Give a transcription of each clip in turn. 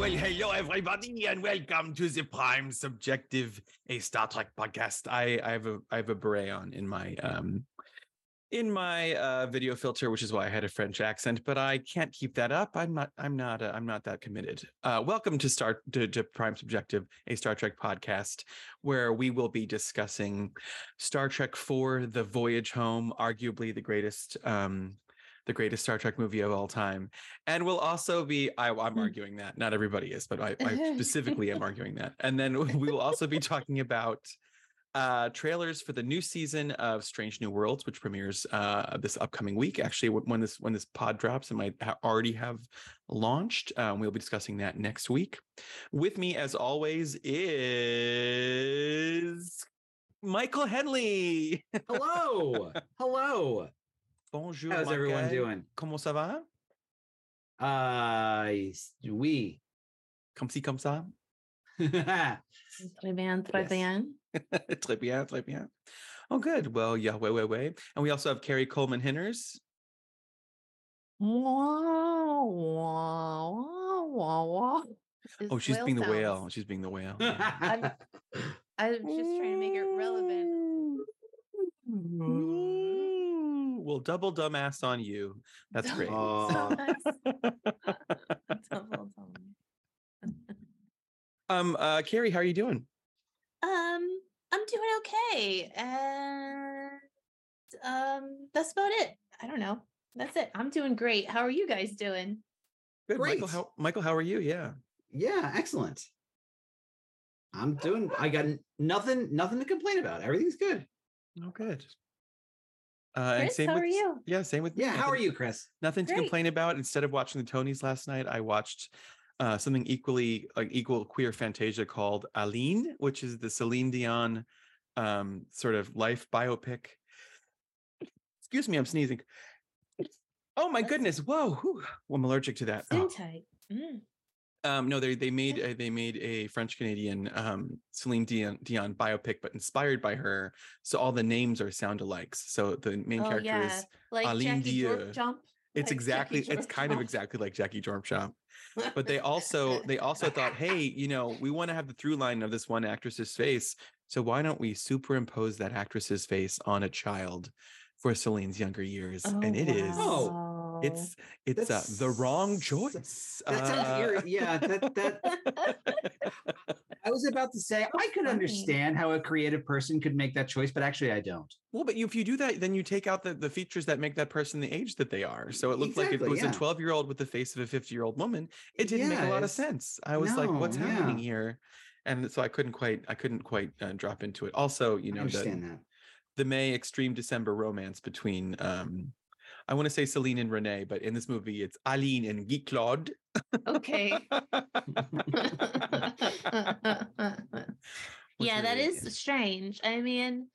Well, hello everybody, and welcome to the Prime Subjective, a Star Trek podcast. I, I have a I have a beret on in my um in my uh, video filter, which is why I had a French accent, but I can't keep that up. I'm not I'm not uh, I'm not that committed. Uh, welcome to Star to, to Prime Subjective, a Star Trek podcast, where we will be discussing Star Trek for The Voyage Home, arguably the greatest um the greatest Star Trek movie of all time. And we'll also be, I, am arguing that. Not everybody is, but I, I specifically am arguing that. And then we will also be talking about uh, trailers for the new season of Strange New Worlds, which premieres uh, this upcoming week. Actually, when this when this pod drops, it might ha- already have launched. Um, we'll be discussing that next week. With me, as always, is Michael Henley. Hello, hello. Bonjour. How's everyone doing? Comment ça va? Uh, oui. Comme si, comme ça. Très bien, très Yes. bien. très bien, très bien. Oh, good. Well, yeah, way, way, way. And we also have Kari Coleman Hinners. It's Oh, she's being the sounds. whale. She's being the whale. I'm just trying to make it relevant. Ooh, Well, double dumbass on you. That's great. Oh. Double dumb. Um, uh, Kari, how are you doing? Um, I'm doing okay, and um, that's about it. I don't know. That's it. I'm doing great. How are you guys doing? Good. Michael, how Michael, how are you? Yeah. yeah, excellent. I'm doing. I got nothing, nothing to complain about. Everything's good. Oh, good. Uh, and Chris, same how with are you? yeah, same with me. Yeah. How are you, Chris? Nothing to complain about. Instead of watching the Tonys last night, I watched uh, something equally like equal queer fantasia called Aline, which is the Celine Dion um, sort of life biopic. Excuse me, I'm sneezing. Oh my That's- goodness! Whoa, whew, I'm allergic to that. Skin Oh. Mm. Um, no, they they made a, they made a French Canadian um, Celine Dion, Dion biopic, but inspired by her. So all the names are sound alikes. So the main Oh, character yeah. is Like Aline Jackie Dieu. Jump. it's Like exactly it's kind of exactly like Jackie Jormshop. But they also they also thought, hey, you know, we want to have the through line of this one actress's face. So why don't we superimpose that actress's face on a child for Celine's younger years? and it is wow. It's it's uh, the wrong choice. That sounds Uh. Yeah, that that. I was about to say I could understand how a creative person could make that choice, but actually, I don't. Well, but if you do that, then you take out the, the features that make that person the age that they are. So it looked like it was yeah. a 12 year old with the face of a 50 year old woman, it didn't make a lot of sense. I was like, No, what's happening here? And so I couldn't quite, I couldn't quite uh, drop into it. Also, you I know, understand the, that. the May extreme December romance between, um, I want to say Celine and Renee, but in this movie, it's Aline and Guy Claude. Okay. yeah, that is strange. I mean,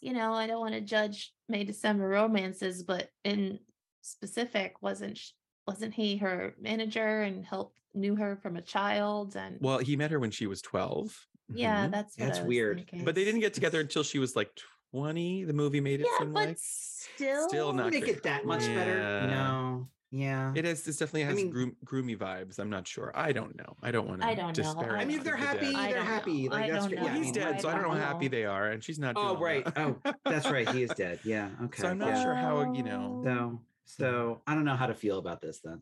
you know, I don't want to judge May December romances, but in specific, wasn't wasn't he her manager and helped knew her from a child? And Well, he met her when she was 12. yeah, Mhm. that's That's weird. thinking. But they didn't get together until she was like 20. The movie made it Yeah, seem but like. still, Still not Make great. it that much better. Yeah. No. Yeah. It is. This definitely I has mean- groom, groomy vibes. I'm not sure. I don't know. I don't want to. I don't know. I mean, if they're happy, I they're don't happy. know. Like I that's don't good. know. Yeah, I he's mean, dead, so I don't know how happy they are, and she's not. Oh right. that. Oh, that's right. He is dead. Yeah. Okay. So I'm not yeah. sure how, you know- So, so I don't know how to feel about this then.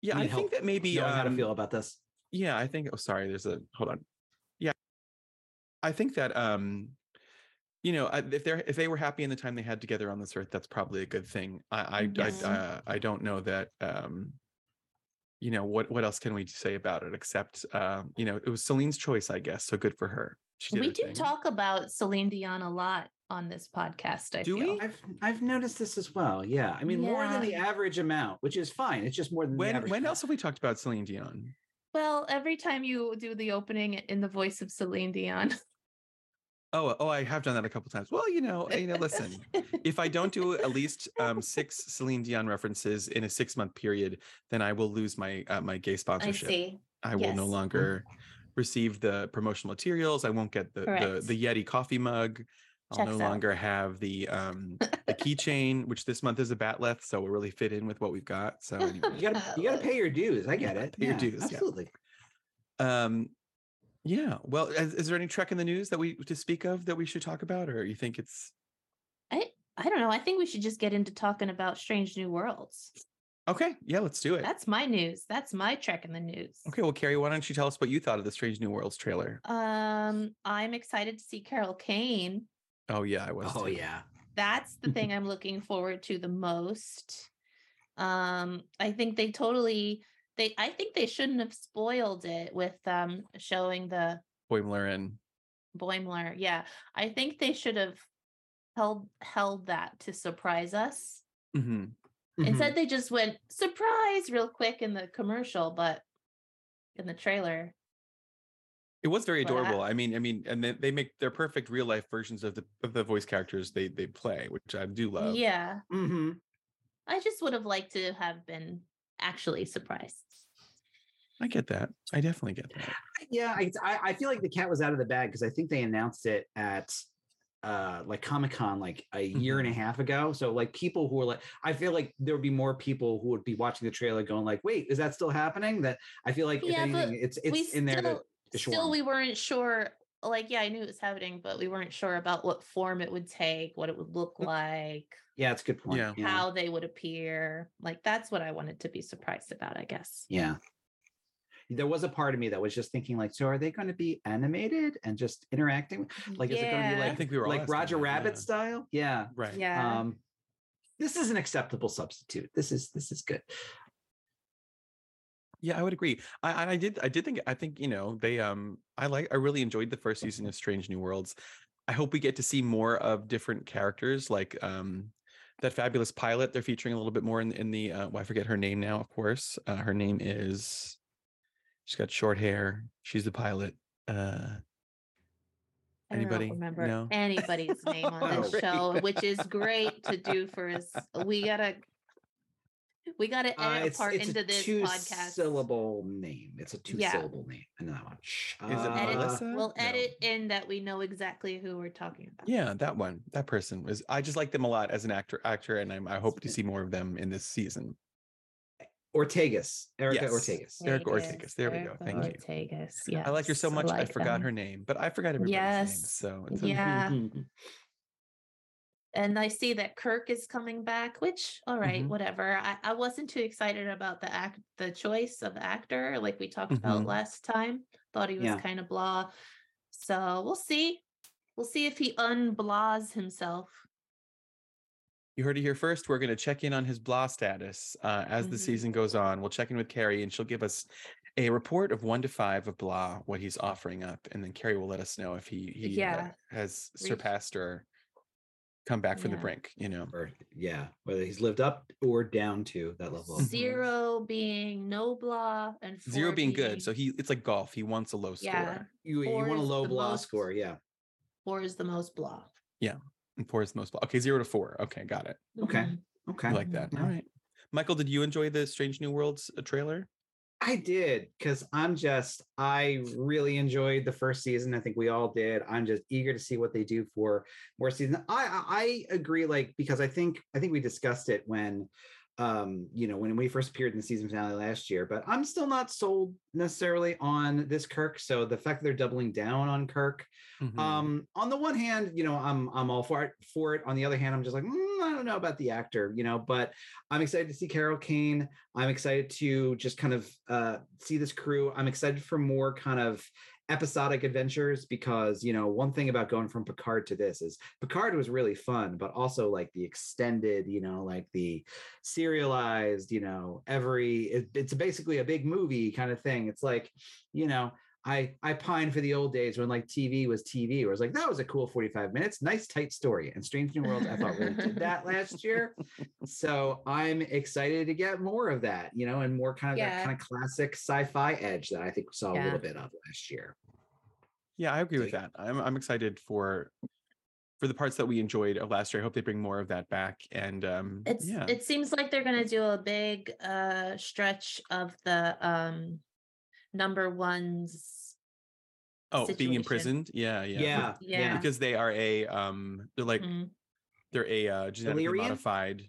yeah, I Need think that maybe. Knowing how to um, feel about this. Yeah, I think. Oh, sorry. There's a. Hold on. Yeah, I think that. um you know, if they're if they were happy in the time they had together on this earth, that's probably a good thing. I I Yes. I, uh, I don't know that. um You know what? What else can we say about it except, um, you know, it was Celine's choice, I guess. So good for her. She did we do thing. talk about Celine Dion a lot on this podcast. I Do feel. we? I've I've noticed this as well. Yeah. I mean, more than the average amount, which is fine. It's just more than the When average. when amount. else have we talked about Celine Dion? Well, every time you do the opening in the voice of Celine Dion. Oh, oh, I have done that a couple times. Well, you know, you know, listen, if I don't do at least um, six Celine Dion references in a six month period, then I will lose my uh, my gay sponsorship. I see. I will no longer receive the promotional materials. I won't get the the, the Yeti coffee mug. I'll no out. longer have the um the keychain, which this month is a bat bat'leth, so we'll really fit in with what we've got. So anyway. You gotta you gotta pay your dues. I get it. Pay your Yeah, dues, yeah. Absolutely. um yeah. Well, is, is there any trek in the news that we to speak of that we should talk about, or you think it's I I don't know. I think we should just get into talking about Strange New Worlds. okay? Yeah, let's do it. That's my news. That's my trek in the news. Okay, well, Kari, why don't you tell us what you thought of the Strange New Worlds trailer? Um, I'm excited to see Carol Kane. Oh yeah, I was. Oh too. yeah. That's the thing I'm looking forward to the most. Um, I think they totally they I think they shouldn't have spoiled it with um showing the Boimler and Boimler. Yeah, I think they should have held held that to surprise us. Mhm. Mhm. Instead, they just went surprise real quick in the commercial, but in the trailer, it was very adorable. I mean, I mean, and they, they make their perfect real life versions of the of the voice characters they they play, which I do love. yeah, Mhm. I just would have liked to have been actually surprised. I get that. I definitely get that. Yeah, I, I I feel like the cat was out of the bag because I think they announced it at uh like Comic Con like a year and a half ago. So like people who are like, I feel like there would be more people who would be watching the trailer going like, wait, is that still happening? That I feel like if Yeah, but anything, it's it's in there still, to still we weren't sure. Like, yeah, I knew it was happening, but we weren't sure about what form it would take, what it would look like, Yeah, it's a good point. Yeah. Yeah. how they would appear. Like, that's what I wanted to be surprised about, I guess. Yeah. There was a part of me that was just thinking, like, so are they going to be animated and just interacting? Like, is it going to be Yeah. I think we were like Roger Rabbit yeah. style? Yeah. Right. Yeah. Um, this is an acceptable substitute. This is this is good. Yeah, I would agree. I I I did I did think I think you know they um I like I really enjoyed the first season of Strange New Worlds. I hope we get to see more of different characters like um that fabulous pilot they're featuring a little bit more in in the uh, well, I forget her name now of course. Uh, her name is she's got short hair. She's the pilot. Uh I don't anybody? remember No? anybody's name on this show, which is great to do for us. We gotta we gotta Uh, edit a part it's into a this two podcast. syllable name. It's a two Yeah. syllable name. I know that one. Is it Uh, Edit, we'll No. edit in that we know exactly who we're talking about. Yeah, that one. That person was I just like them a lot as an actor actor and I'm, I hope to see more of them in this season. Ortegas. Erica Yes. Ortegas. Erica Ortegas, there we go, Erica thank you. Ortegas. Yeah. I like her so much I, like forgot them. her name, but I forgot everybody's name. So it's Yeah. And I see that Kirk is coming back, which all right, Mhm. whatever. I, I wasn't too excited about the act the choice of actor, like we talked about Mhm. last time. Thought he was Yeah. kind of blah. So we'll see. We'll see if he unblahs himself. You heard it here first. We're going to check in on his blah status uh, as the Mhm. season goes on. We'll check in with Kari, and she'll give us a report of one to five of blah, what he's offering up, and then Kari will let us know if he he uh, has surpassed or come back from the brink. You know, Or yeah, whether he's lived up or down to that level. Zero being no blah and zero four being good. So he it's like golf. He wants a low yeah, score, You, you want a low blah most- score, yeah. four is the most blah. And four is the most. blah. Okay, zero to four. Okay, got it. Okay. Mhm. Okay. I like that. Yeah. All right, Michael, did you enjoy the Strange New Worlds uh, trailer? I did because I'm just I really enjoyed the first season. I think we all did. I'm just eager to see what they do for more season. I I I agree, like because I think I think we discussed it when um you know when we first appeared in the season finale last year but i'm still not sold necessarily on this kirk so the fact that they're doubling down on kirk Mhm. um on the one hand you know i'm i'm all for it for it. On the other hand i'm just like "Mm, i don't know about the actor you know but i'm excited to see carol kane. I'm excited to just kind of uh see this crew. I'm excited for more kind of episodic adventures because you know one thing about going from picard to this is picard was really fun but also like the extended you know like the serialized you know every it, it's basically a big movie kind of thing. It's like you know I I pine for the old days when like TV was TV, where it's like that was a cool 45 minutes, nice tight story. And Strange New Worlds, I thought really did that last year. So I'm excited to get more of that, you know, and more kind of that kind of classic sci-fi edge that I think we saw a little bit of last year. Yeah, I agree with that. I'm I'm excited for for the parts that we enjoyed of last year. I hope they bring more of that back. And um It's yeah. it seems like they're gonna do a big uh stretch of the um number ones Oh, being imprisoned. Yeah, yeah. Yeah, Yeah. yeah, Because they are a um they're like Mhm. they're a uh genetically Illyrian? modified.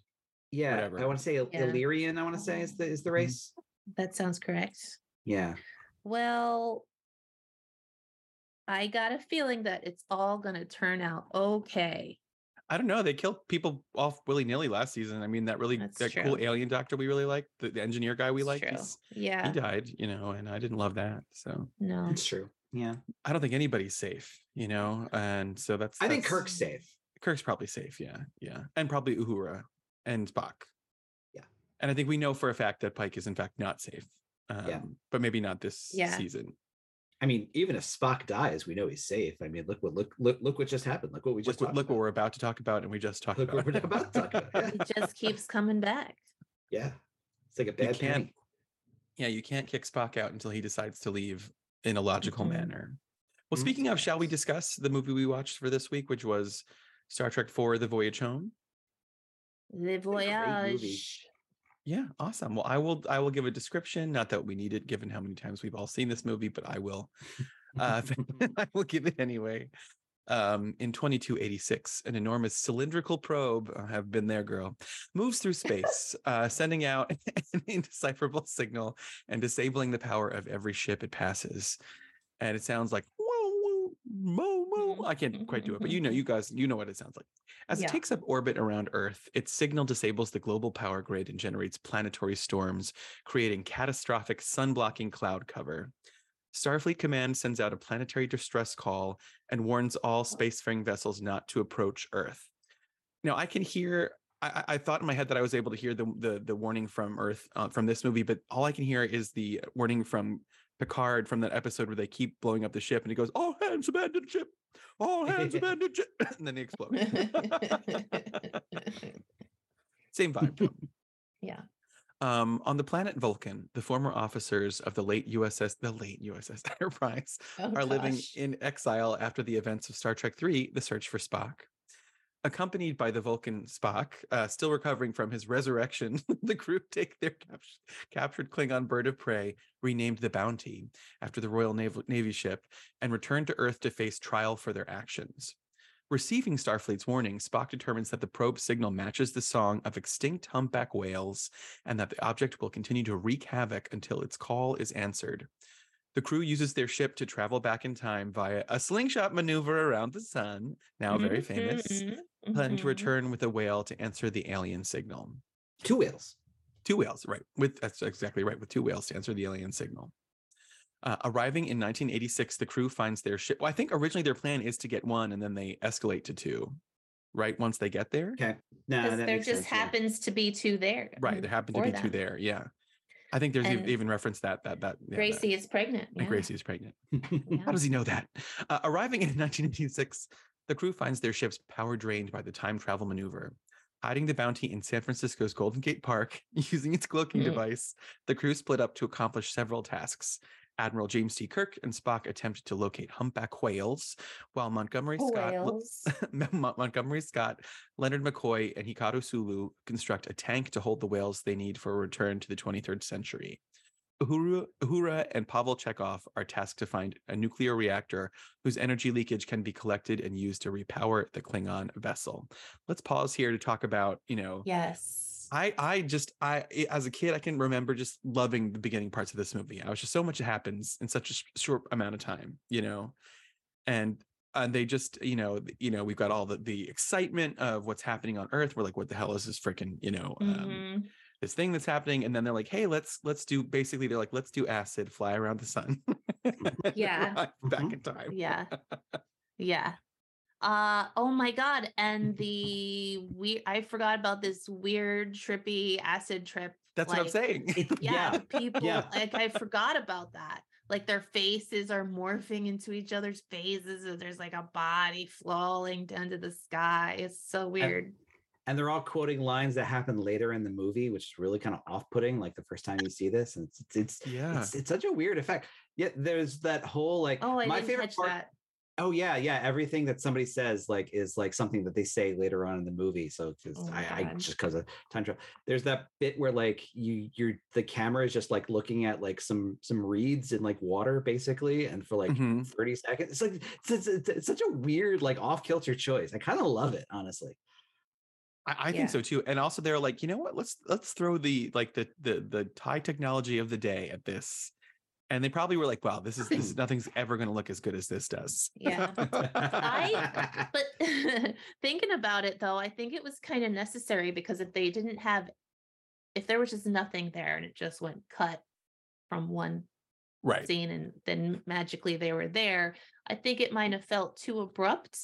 yeah. whatever. I want to say Il- Yeah. Illyrian. I want to say is the is the race. That sounds correct. Yeah. Well, I got a feeling that it's all going to turn out okay. I don't know. They killed people off willy nilly last season. I mean, that really That's that cool alien doctor we really liked, the, the engineer guy we It's liked, Yeah. he died, you know, and I didn't love that. So No. It's true. Yeah. I don't think anybody's safe, you know, and so that's. I think Kirk's safe. Kirk's probably safe. Yeah, yeah, and probably Uhura and Spock. Yeah. and I think we know for a fact that Pike is in fact not safe. Um, Yeah. but maybe not this Yeah. season. I mean, even if Spock dies, we know he's safe. I mean, look what look look look what just happened. Look what we just Look, what- talked look what about. we're about to talk about, and we just talked Look about. what we're about to talk about. He just keeps coming back. yeah. It's like a bad can't- yeah, you can't kick Spock out until he decides to leave in a logical Mhm. manner. Well, Mhm. speaking of, shall we discuss the movie we watched for this week, which was Star Trek IV: The Voyage Home? The voyage. Yeah, awesome. Well, I will I will give a description. Not that we need it, given how many times we've all seen this movie, but I will. Uh, I will give it anyway. Um, in 2286, an enormous cylindrical probe, I have been there, girl, moves through space, uh, sending out an indecipherable signal and disabling the power of every ship it passes. And it sounds like whoa, whoa, whoa. I can't quite do it, but you know, you guys, you know what it sounds like. As Yeah. it takes up orbit around Earth, its signal disables the global power grid and generates planetary storms, creating catastrophic sun blocking cloud cover. Starfleet Command sends out a planetary distress call and warns all spacefaring vessels not to approach Earth. Now, I can hear. I, I I thought in my head that I was able to hear the the, the warning from Earth uh, from this movie, but all I can hear is the warning from Picard from that episode where they keep blowing up the ship, and he goes, "All hands abandon ship! All hands abandon ship!" and then he explodes. Same vibe. yeah. Um, on the planet Vulcan, the former officers of the late USS, the late USS Enterprise, Oh, are living in exile after the events of Star Trek III: The Search for Spock. Accompanied by the Vulcan Spock, uh, still recovering from his resurrection, the crew take their cap- captured Klingon bird of prey, renamed the Bounty after the Royal Naval Navy ship, and return to Earth to face trial for their actions. Receiving Starfleet's warning, Spock determines that the probe signal matches the song of extinct humpback whales and that the object will continue to wreak havoc until its call is answered. The crew uses their ship to travel back in time via a slingshot maneuver around the sun, now very famous, Mhm, planning to mhm. return with a whale to answer the alien signal. Two whales. Two whales, right? With that's exactly right. With two whales to answer the alien signal. Uh, arriving in 1986, the crew finds their ship. Well, I think originally their plan is to get one, and then they escalate to two. Right once they get there, Okay. No, that there just sense, yeah. happens to be two there. right? There happen to for be two there. Yeah, I think there's And even reference that that that yeah, Gracie is pregnant. yeah. Gracie is pregnant. Yeah. How does he know that? Uh, arriving in 1986, the crew finds their ship's power drained by the time travel maneuver. Hiding the bounty in San Francisco's Golden Gate Park, using its cloaking Mm. device, the crew split up to accomplish several tasks. Admiral James T. Kirk and Spock attempt to locate humpback whales, while Montgomery Scott, Whales. Mon- Montgomery Scott, Leonard McCoy, and Hikaru Sulu construct a tank to hold the whales they need for a return to the 23rd century. Uhura, Uhura and Pavel Chekhov are tasked to find a nuclear reactor whose energy leakage can be collected and used to repower the Klingon vessel. Let's pause here to talk about, you know, Yes. I I just I i- as a kid I can remember just loving the beginning parts of this movie. I was just so much happens in such a short amount of time, you know, and and they just you know you know we've got all the the excitement of what's happening on Earth. We're like, what the hell is this freaking you know um, Mhm. this thing that's happening? And then they're like, hey, let's let's do basically they're like, let's do acid, fly around the sun, Yeah. Back in time. Yeah. Yeah. Uh oh my god. And the we I forgot about this weird trippy acid trip. That's what I'm saying. Yeah, yeah. people yeah. like I forgot about that. Like their faces are morphing into each other's faces, and there's like a body falling down to the sky. It's so weird. and they're all quoting lines that happen later in the movie, which is really kind of off-putting. Like the first time you see this, and it's it's it's, yeah. it's, it's such a weird effect. Yet there's that whole like oh, I my didn't favorite catch part. that. Oh yeah, yeah. Everything that somebody says like is like something that they say later on in the movie. So it's, Oh I, I just because of time travel. There's that bit where like you you're the camera is just like looking at like some some reeds in like water basically, and for like Mhm. 30 seconds. It's like it's, it's, it's, it's such a weird like off kilter choice. I kind of love it honestly. I, I Yeah. think so too. And also they're like, you know what? Let's let's throw the like the the the high technology of the day at this. And they probably were like, wow, this is this nothing's ever gonna look as good as this does. Yeah. I- But thinking about it though, I think it was kind of necessary because if they didn't have, if there was just nothing there and it just went cut from one right. scene and then magically they were there, I think it might have felt too abrupt,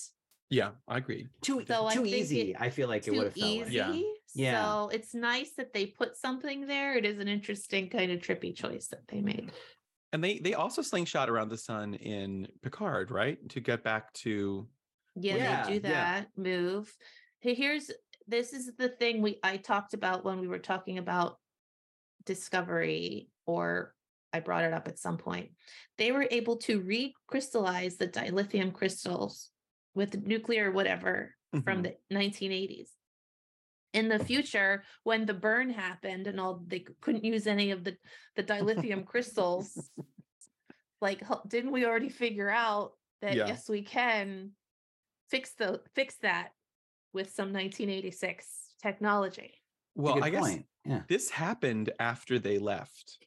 Yeah, I agree. too So too think easy. it- I feel like it would have felt easy. like. Yeah. Yeah. So it's nice that they put something there. It is an interesting kind of trippy choice that they made. And they they also slingshot around the sun in Picard, right? To get back to Yeah, Yeah, they do yeah. that move. Hey, Here's this is the thing we I talked about when we were talking about discovery, or I brought it up at some point. They were able to recrystallize the dilithium crystals with nuclear whatever from Mhm. the 1980s. In the future, when the burn happened and all they couldn't use any of the the dilithium crystals, like didn't we already figure out that Yeah. yes we can fix the fix that with some 1986 technology. well, I guess. Yeah. this happened after they left.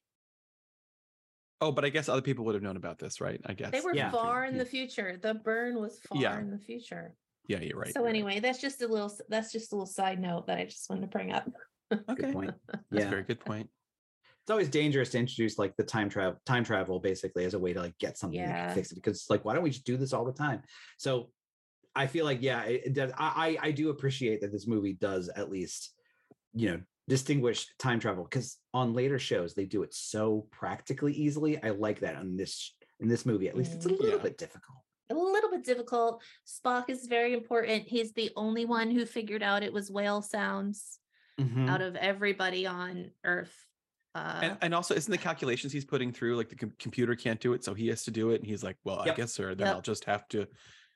Oh, but I guess other people would have known about this, right? I guess They were Yeah. far in the future. The burn was far Yeah. in the future. Yeah, you're right. so you're right. anyway, that's just a little that's just a little side note that I just wanted to bring up. okay, Good point. that's Yeah. a very good point. it's always dangerous to introduce like the time travel time travel basically as a way to like get something that Yeah. fix it because like why don't we just do this all the time so i feel like yeah it, it does I, I i do appreciate that this movie does at least you know distinguish time travel because on later shows they do it so practically easily i like that on this in this movie at least it's a Mm. little Yeah. bit difficult a little bit difficult. Spock is very important. He's the only one who figured out it was whale sounds Mhm. out of everybody on Earth. Uh, and, and also, isn't the calculations he's putting through like the com- computer can't do it, so he has to do it, and he's like, "Well, I guess, sir, then Yep. I'll just have to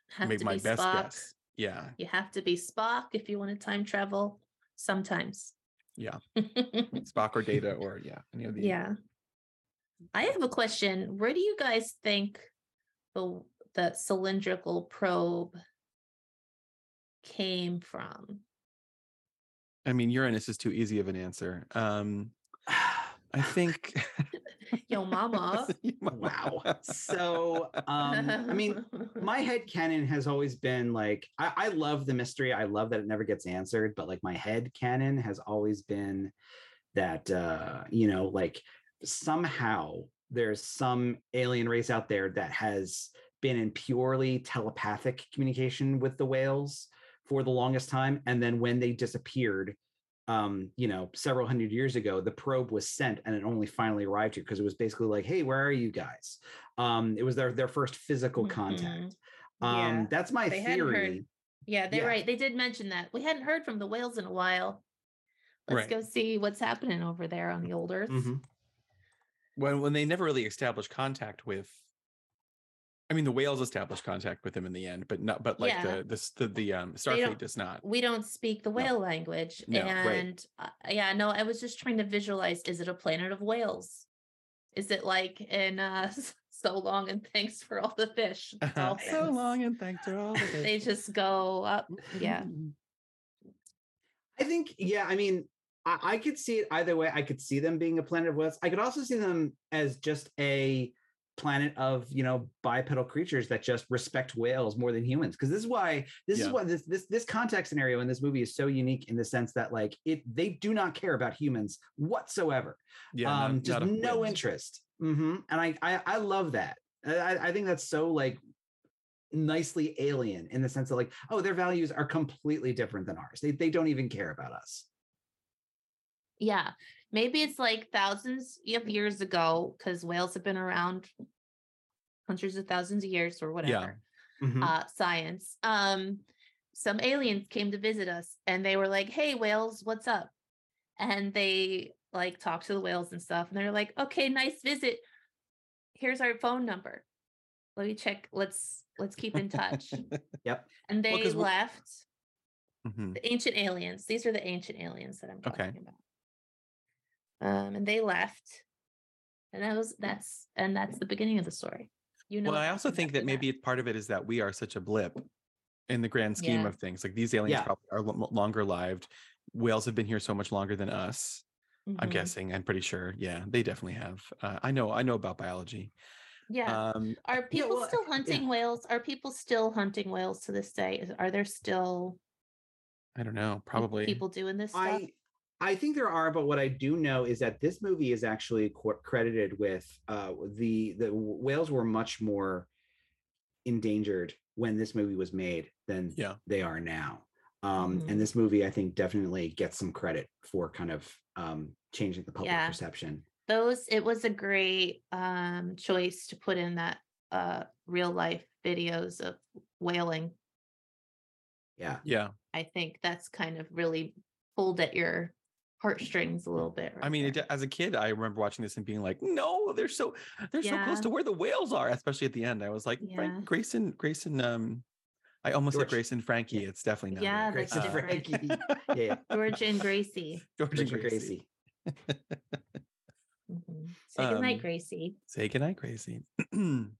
have make to my be best Spock. guess." Yeah, You have to be Spock if you want to time travel. Sometimes. Yeah. Spock or Data or yeah, any of the yeah. I have a question. Where do you guys think the the cylindrical probe came from? I mean, Uranus is too easy of an answer. Um, I think. Yo, mama. wow so um i mean my head canon has always been like I, I love the mystery i love that it never gets answered but like my head canon has always been that uh you know like somehow there's some alien race out there that has been in purely telepathic communication with the whales for the longest time and then when they disappeared um, you know, several hundred years ago, the probe was sent and it only finally arrived here because it was basically like, hey, where are you guys? Um, it was their their first physical contact. Mhm. Um, Yeah. that's my They hadn't heard- theory. Yeah, they're Yeah. right. They did mention that. We hadn't heard from the whales in a while. Let's Right. go see what's happening over there on the old Earth. Mhm. when when they never really established contact with. I mean, the whales established contact with him in the end, but not. But like Yeah. the the s- the, the um don't- Starfleet does not. We don't speak the No. whale language. No, right. and uh, yeah, no, I was just trying to visualize is it a planet of whales? Is it like in uh so long and thanks for all the fish? so long and thanks to all. the They just go up. Yeah. I think, yeah, I mean, I, I could see it either way. I could see them being a planet of whales. I could also see them as just a planet of you know bipedal creatures that just respect whales more than humans because this is why this is Yeah. what this this this context scenario in this movie is so unique in the sense that like it they do not care about humans whatsoever yeah, not- um just not no whit. interest hmm and I, I i love that I, I I think that's so like nicely alien in the sense that like oh their values are completely different than ours they, they don't even care about us Yeah. Maybe it's like thousands of years ago, because whales have been around hundreds of thousands of years or whatever. Mhm. uh science um some aliens came to visit us and they were like hey whales what's up and they like talked to the whales and stuff and they're like okay nice visit here's our phone number let me check. Let's let's keep in touch. Yep. And they we- left Mhm. the ancient aliens. These are the ancient aliens that I'm Okay. talking about. Um, and they left, and that was that's and that's the beginning of the story. You know. well, I also think after that maybe part of it is that we are such a blip in the grand scheme Yeah. of things. Like these aliens Yeah. probably are lo- longer lived. Whales have been here so much longer than us. I'm Mhm. guessing. I'm pretty sure. Yeah, they definitely have. Uh, I know. I know about biology. Yeah. Um, Are people well, still yeah. hunting whales? Are people still hunting whales to this day? Are there still I don't know. Probably. people doing this stuff? I I think there are, but what I do know is that this movie is actually qu- credited with uh, the the whales were much more endangered when this movie was made than Yeah. they are now. Um, Mhm. And this movie, I think, definitely gets some credit for kind of um, changing the public Yeah. perception. Those it was a great um choice to put in that uh real life videos of whaling. Yeah. Yeah. I think that's kind of really pulled at your heartstrings a little bit. I mean, it, as a kid, I remember watching this and being like, "No, they're so they're so close to where the whales are." Especially at the end, I was like, Yeah. Frank, Grayson, Grayson. Um, I almost George. said Grayson Frankie. It's definitely not. Yeah, him. that's Uh, different. Frankie. Yeah, yeah. George and Gracie. George and George and Gracie. Gracie. Mhm. Say goodnight, Um, Gracie. Say goodnight, Gracie. well,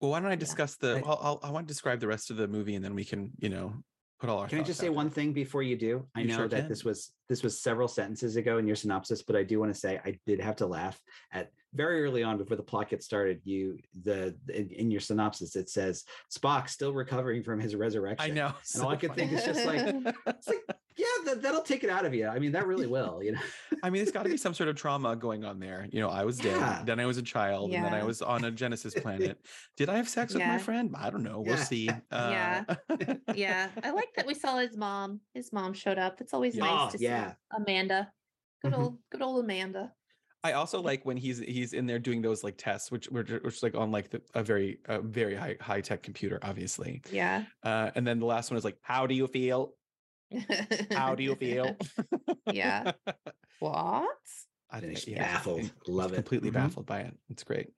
why don't I discuss the? I- Well, I'll, I want to describe the rest of the movie, and then we can, you know, put all our. Can I just say one thing before you do? I You know sure that can. this was this was several sentences ago in your synopsis, but I do want to say I did have to laugh at very early on before the plot gets started. You the in, in your synopsis it says Spock still recovering from his resurrection. I know. And all I could think is just like, It's like, that, that'll take it out of you. I mean, that really will. You know. I mean, it's got to be some sort of trauma going on there. You know, I was Yeah. dead, then I was a child, and then I was on a Genesis planet. Did I have sex with my friend? I don't know. We'll Yeah. see. Yeah. Uh, yeah, I like that we saw his mom. His mom showed up. It's always Yeah. nice Oh, to yeah. see Amanda. Good Mhm. old, good old Amanda. I also like when he's he's in there doing those like tests, which which, which is like on like the, a very a very high high tech computer, obviously. Yeah. Uh, and then the last one is like, "How do you feel? How do you feel?" Yeah. what? I think- yeah, baffled. Love it. completely Mhm. baffled by it. It's great.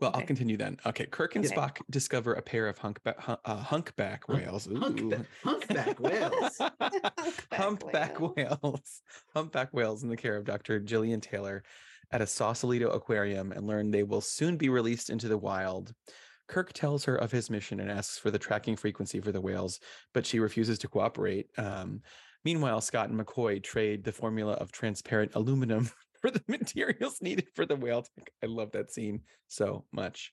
Well, I'll continue then. Okay, Kirk and Okay. Spock discover a pair of hunkback, uh, hunkback whales. Hunkback, Ooh. hunkback whales. Humpback whale. whales. Humpback whales in the care of Dr. Jillian Taylor at a Sausalito aquarium and learn they will soon be released into the wild. Kirk tells her of his mission and asks for the tracking frequency for the whales, but she refuses to cooperate. Um, meanwhile, Scott and McCoy trade the formula of transparent aluminum for the materials needed for the whale tank. I love that scene so much.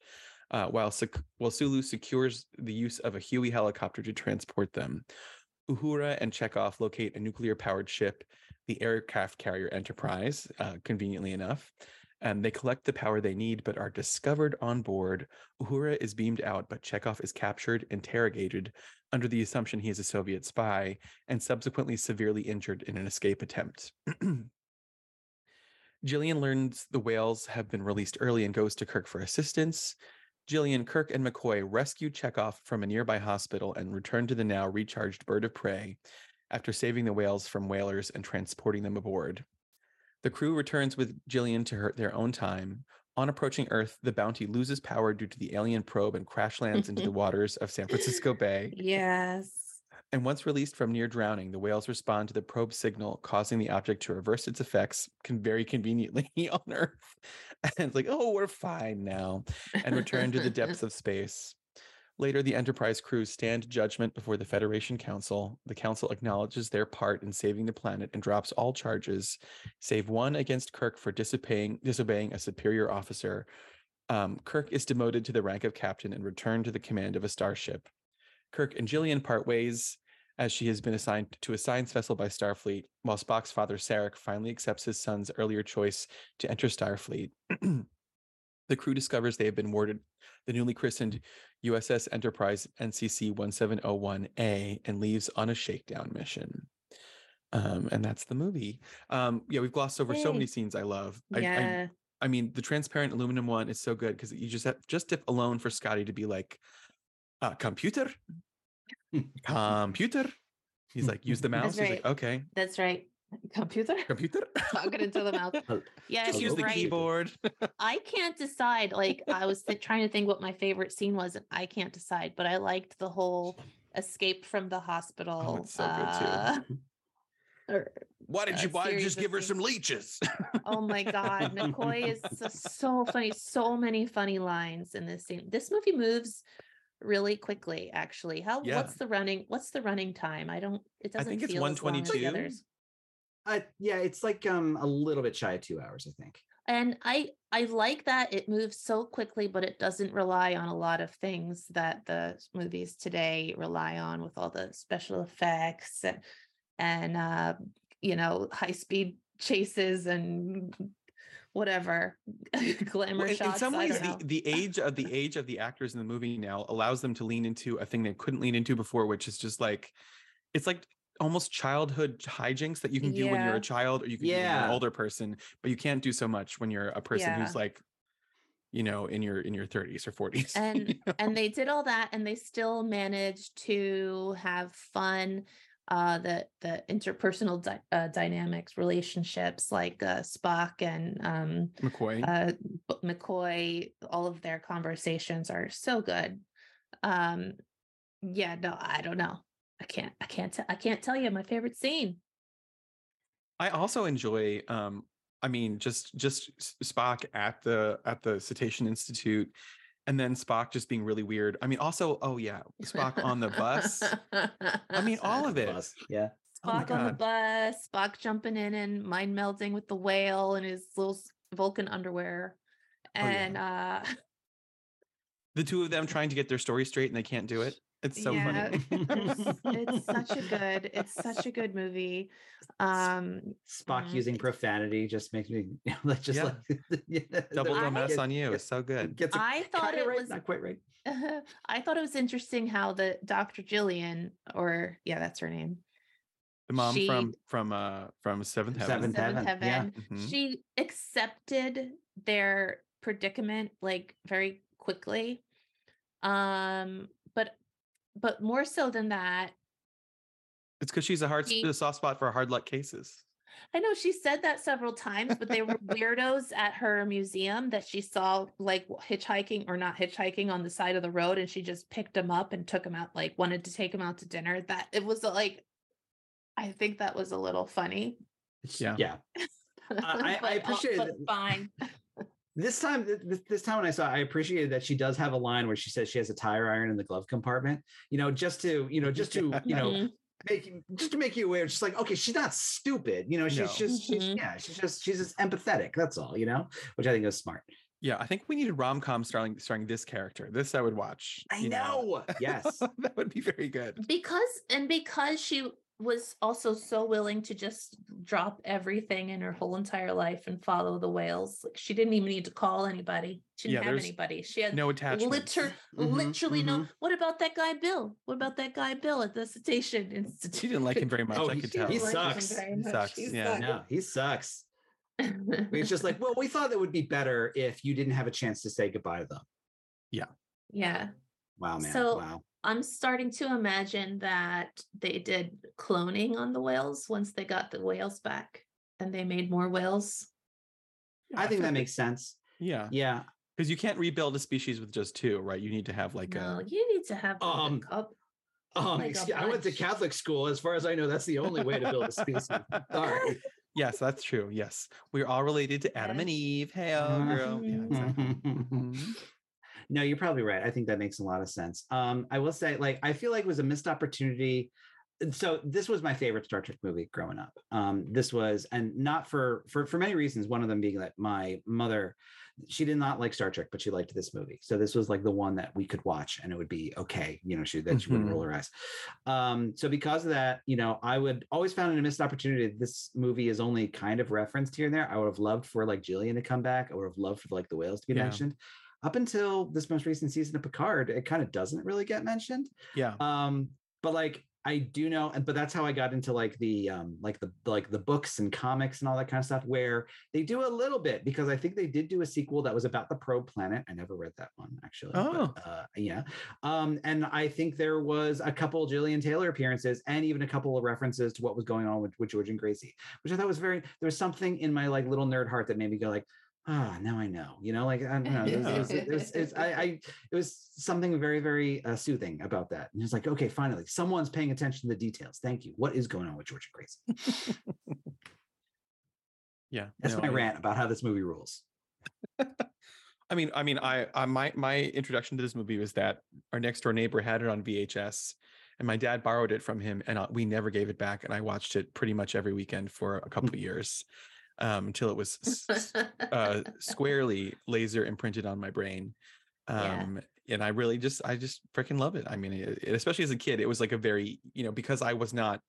Uh, while, sec- while Sulu secures the use of a Huey helicopter to transport them. Uhura and Chekhov locate a nuclear powered ship, the aircraft carrier Enterprise, uh, conveniently enough, and they collect the power they need but are discovered on board. Uhura is beamed out, but Chekhov is captured, interrogated under the assumption he is a Soviet spy, and subsequently severely injured in an escape attempt. Jillian learns the whales have been released early and goes to Kirk for assistance. Jillian, Kirk, and McCoy rescue Chekhov from a nearby hospital and return to the now recharged bird of prey after saving the whales from whalers and transporting them aboard. The crew returns with Jillian to her, their own time. On approaching Earth, the Bounty loses power due to the alien probe and crash lands into the waters of San Francisco Bay. Yes. And once released from near drowning, the whales respond to the probe signal, causing the object to reverse its effects can very conveniently on Earth. And it's like, oh, we're fine now, and return to the depths of space. Later, the Enterprise crew stand judgment before the Federation Council. The Council acknowledges their part in saving the planet and drops all charges, save one against Kirk for disobeying, disobeying a superior officer. Um, Kirk is demoted to the rank of captain and returned to the command of a starship. Kirk and Jillian part ways as she has been assigned to a science vessel by Starfleet, while Spock's father, Sarek, finally accepts his son's earlier choice to enter Starfleet. the crew discovers they have been awarded the newly christened USS Enterprise NCC 1701A and leaves on a shakedown mission. Um, and that's the movie. Um, yeah, we've glossed over so many scenes I love. I, I yeah. I mean, the transparent aluminum one is so good because you just have just if alone for Scotty to be like, uh, computer, computer. He's like, use the mouse. That's He's like, okay. That's right. Computer? Computer. Talking into the mouth. Hel- Yeah, Just you're use the right. keyboard. I can't decide. Like I was th- trying to think what my favorite scene was, and I can't decide. But I liked the whole escape from the hospital. it's so good, too. uh, or- Why did uh, you? Why did you just give her some leeches? oh my god, McCoy is so, so funny. So many funny lines in this scene. This movie moves really quickly. Actually, how? Yeah. What's the running? What's the running time? I don't. It doesn't. think it's feel as long as the 122. others. Uh, yeah, it's like um a little bit shy of two hours, I think. and i i like that it moves so quickly but it doesn't rely on a lot of things that the movies today rely on with all the special effects and and uh you know high speed chases and whatever glamour Well, in, in some ways, the, the age of the age of the actors in the movie now allows them to lean into a thing they couldn't lean into before, which is just like it's like almost childhood hijinks that you can do when you're a child or you can do when an older person, but you can't do so much when you're a person Yeah. who's like, you know, in your in your 30s or 40s. you and know? and they did all that and they still managed to have fun uh the the interpersonal dy- uh, dynamics relationships like uh spock and um McCoy. uh mccoy all of their conversations are so good um yeah no i don't know i can't i can't t- i can't tell you my favorite scene I also enjoy um I mean just just Spock at the at the Cetacean Institute and then Spock just being really weird. I mean also oh yeah, Spock on the bus. I mean all of it. Bus, Yeah. Oh Spock on the bus, Spock jumping in and mind melding with the whale in his little Vulcan underwear. Oh, yeah. And uh The two of them trying to get their story straight and they can't do it. It's so Yeah, funny. it's, it's such a good, it's such a good movie. Um Spock Mhm. using profanity just makes me you know, like just Yeah. like yeah, Double the- mess on you. It's so good. Gets it I thought it right, was not quite right. I thought it was interesting how the Dr. Jillian, or yeah, that's her name. The mom she- from from uh from Seventh Heaven. Seventh Heaven, Seventh yeah. Heaven. Mhm. She accepted their predicament like very quickly. Um, but but more so than that, It's because she's a hard She- a soft spot for hard luck cases. I know she said that several times, but they were weirdos at her museum that she saw like hitchhiking or not hitchhiking on the side of the road, and she just picked them up and took them out, like wanted to take them out to dinner. That it was uh, like, I think that was a little funny. Yeah. Yeah. I- I uh, appreciate it. Fine. This time, th- th- this time when I saw, it, I appreciated that she does have a line where she says she has a tire iron in the glove compartment. You know, just to you know, just to you know, Mhm. make you- just to make you aware. Just like okay, she's not stupid. You know, she's No. just she's Mhm. yeah, she's just she's just empathetic. That's all. You know, which I think is smart. Yeah, I think we needed rom com starring starring this character. This I would watch. I you know. Yes. that would be very good. because and because she was also so willing to just drop everything in her whole entire life and follow the whales like she didn't even need to call anybody she Yeah, didn't have there's anybody she had No attachment. liter- Mhm, literally no mhm. what about that guy bill what about that guy bill at the cetacean institute She didn't like him very much. Oh, I he- could tell. he didn't like him sucks. He sucks, He yeah. No, he sucks. sucked. It's just like, well, we thought it would be better if you didn't have a chance to say goodbye to them. Yeah. Yeah Wow, man. So- wow. I'm starting to imagine that they did cloning on the whales once they got the whales back and they made more whales. I think that makes sense. Yeah, Yeah. because you can't rebuild a species with just two, right? You need to have like no, a you need to have like Um, a cup. Um, Like a excuse- I went to. Catholic school. As far as I know, that's the only way to build a species. Sorry. yes, that's true. Yes, we're all related to Adam and Eve. Hey, oh, girl. Yeah, exactly. No, you're probably right. I think that makes a lot of sense. Um, I will say, like, I feel like it was a missed opportunity. So this was my favorite Star Trek movie growing up. Um, this was, and not for for for many reasons. One of them being that my mother, she did not like Star Trek, but she liked this movie. So this was like the one that we could watch and it would be okay. You know, she that she wouldn't roll her eyes. Um, so because of that, you know, I would always found it a missed opportunity. This movie is only kind of referenced here and there. I would have loved for like Jillian to come back. I would have loved for like the whales to be Yeah. mentioned. Up until this most recent season of Picard, it kind of doesn't really get mentioned. Yeah, Um, but like I do know, and but that's how I got into like the um like the like the books and comics and all that kind of stuff where they do a little bit because I think they did do a sequel that was about the probe planet. I never read that one actually. Oh. But, uh, yeah. Um and I think there was a couple Jillian Taylor appearances and even a couple of references to what was going on with, with George and Gracie, which I thought was very there was something in my like little nerd heart that made me go like ah, now I know, you know, like I don't know. It was, it was, it was, it was- I, I, it was something very, very uh, soothing about that. And it's like, okay, finally, someone's paying attention to the details. Thank you. What is going on with Georgia and Gracie? Yeah. That's no, my I- rant about how this movie rules. I mean, I mean, I, I my my introduction to this movie was that our next door neighbor had it on VHS, and my dad borrowed it from him, and uh, we never gave it back. And I watched it pretty much every weekend for a couple of years, um, until it was uh, squarely laser imprinted on my brain. Yeah. Um, and I really just, I just freaking love it. I mean, it, it- especially as a kid, it was like a very, you know, because I was not,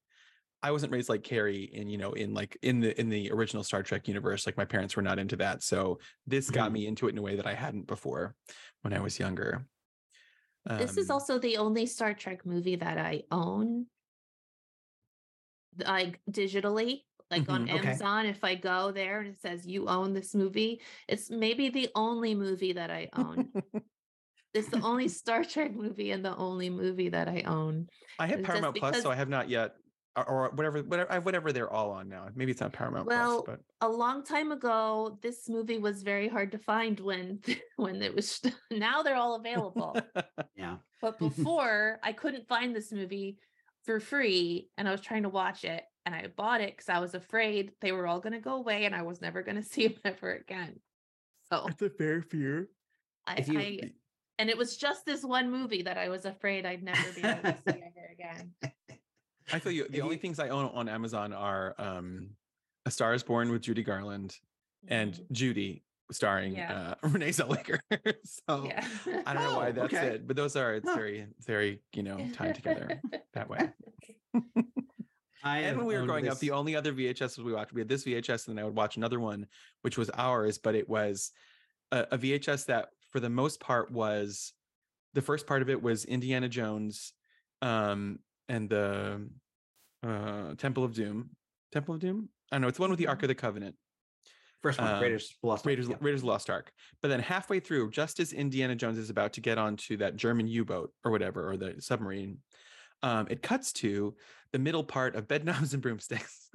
I wasn't raised like Kari in, you know, in like in the in the original Star Trek universe. Like my parents were not into that, so this got Mhm. me into it in a way that I hadn't before when I was younger. this is Um, also the only Star Trek movie that I own like digitally like on Mhm, okay. Amazon if I go there and it says you own this movie it's maybe the only movie that I own it's the only Star Trek movie and the only movie that I own I have it's just Paramount Plus, so I have not yet, or, or whatever, whatever, whatever they're all on now. Maybe it's not Paramount Well, Plus, a long time ago this movie was very hard to find when when it was now they're all available Yeah. But before, I couldn't find this movie for free, and I was trying to watch it, and I bought it because I was afraid they were all going to go away, and I was never going to see them ever again. So it's a fair fear. I, If you- I, and it was just this one movie that I was afraid I'd never be able to see ever again. I feel you. The If only you- things I own on Amazon are um, A Star Is Born with Judy Garland and Mhm. Judy, starring Yeah. uh, Renee Zellweger. so yeah, I don't know why Oh, that's okay. it, but those are it's Huh. very, very you know tied together that way. I and when we were growing up, the only other VHS we watched, we had this VHS, and then I would watch another one, which was ours, but it was a, a VHS that, for the most part, was the first part of it was Indiana Jones, um, and the uh, Temple of Doom. Temple of Doom. I don't know. It's the one with the Ark of the Covenant. first one, um, Raiders Lost Ark, Raiders, yeah. Raiders Lost Ark. But then halfway through, just as Indiana Jones is about to get onto that German U-boat or whatever, or the submarine, um, it cuts to the middle part of Bedknobs and Broomsticks.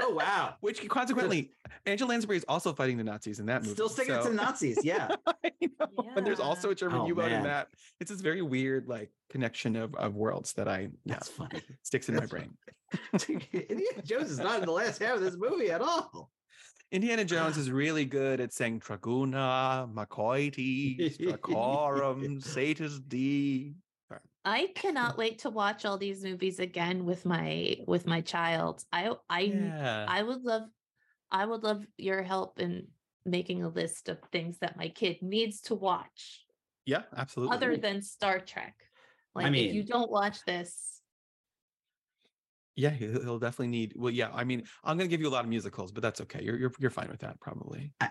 Oh wow. Which consequently, Angela Lansbury is also fighting the Nazis in that movie. Still sticking it to the Nazis. Yeah. I know. And there's also a German Oh, U-boat in that. It's this very weird like connection of, of worlds that I yeah That's funny. sticks in my brain. Indiana Jones is not in the last half of this movie at all. Indiana Jones is really good at saying Treguna, Mekoides, Trecorum, Satis D. I cannot wait to watch all these movies again with my with my child. I I Yeah. I would love I would love your help in making a list of things that my kid needs to watch yeah, absolutely. other than Star Trek. Like I mean, if you don't watch this, yeah, he'll, he'll definitely need. Well, yeah. I mean, I'm gonna give you a lot of musicals, but that's okay. You're you're you're fine with that, probably. I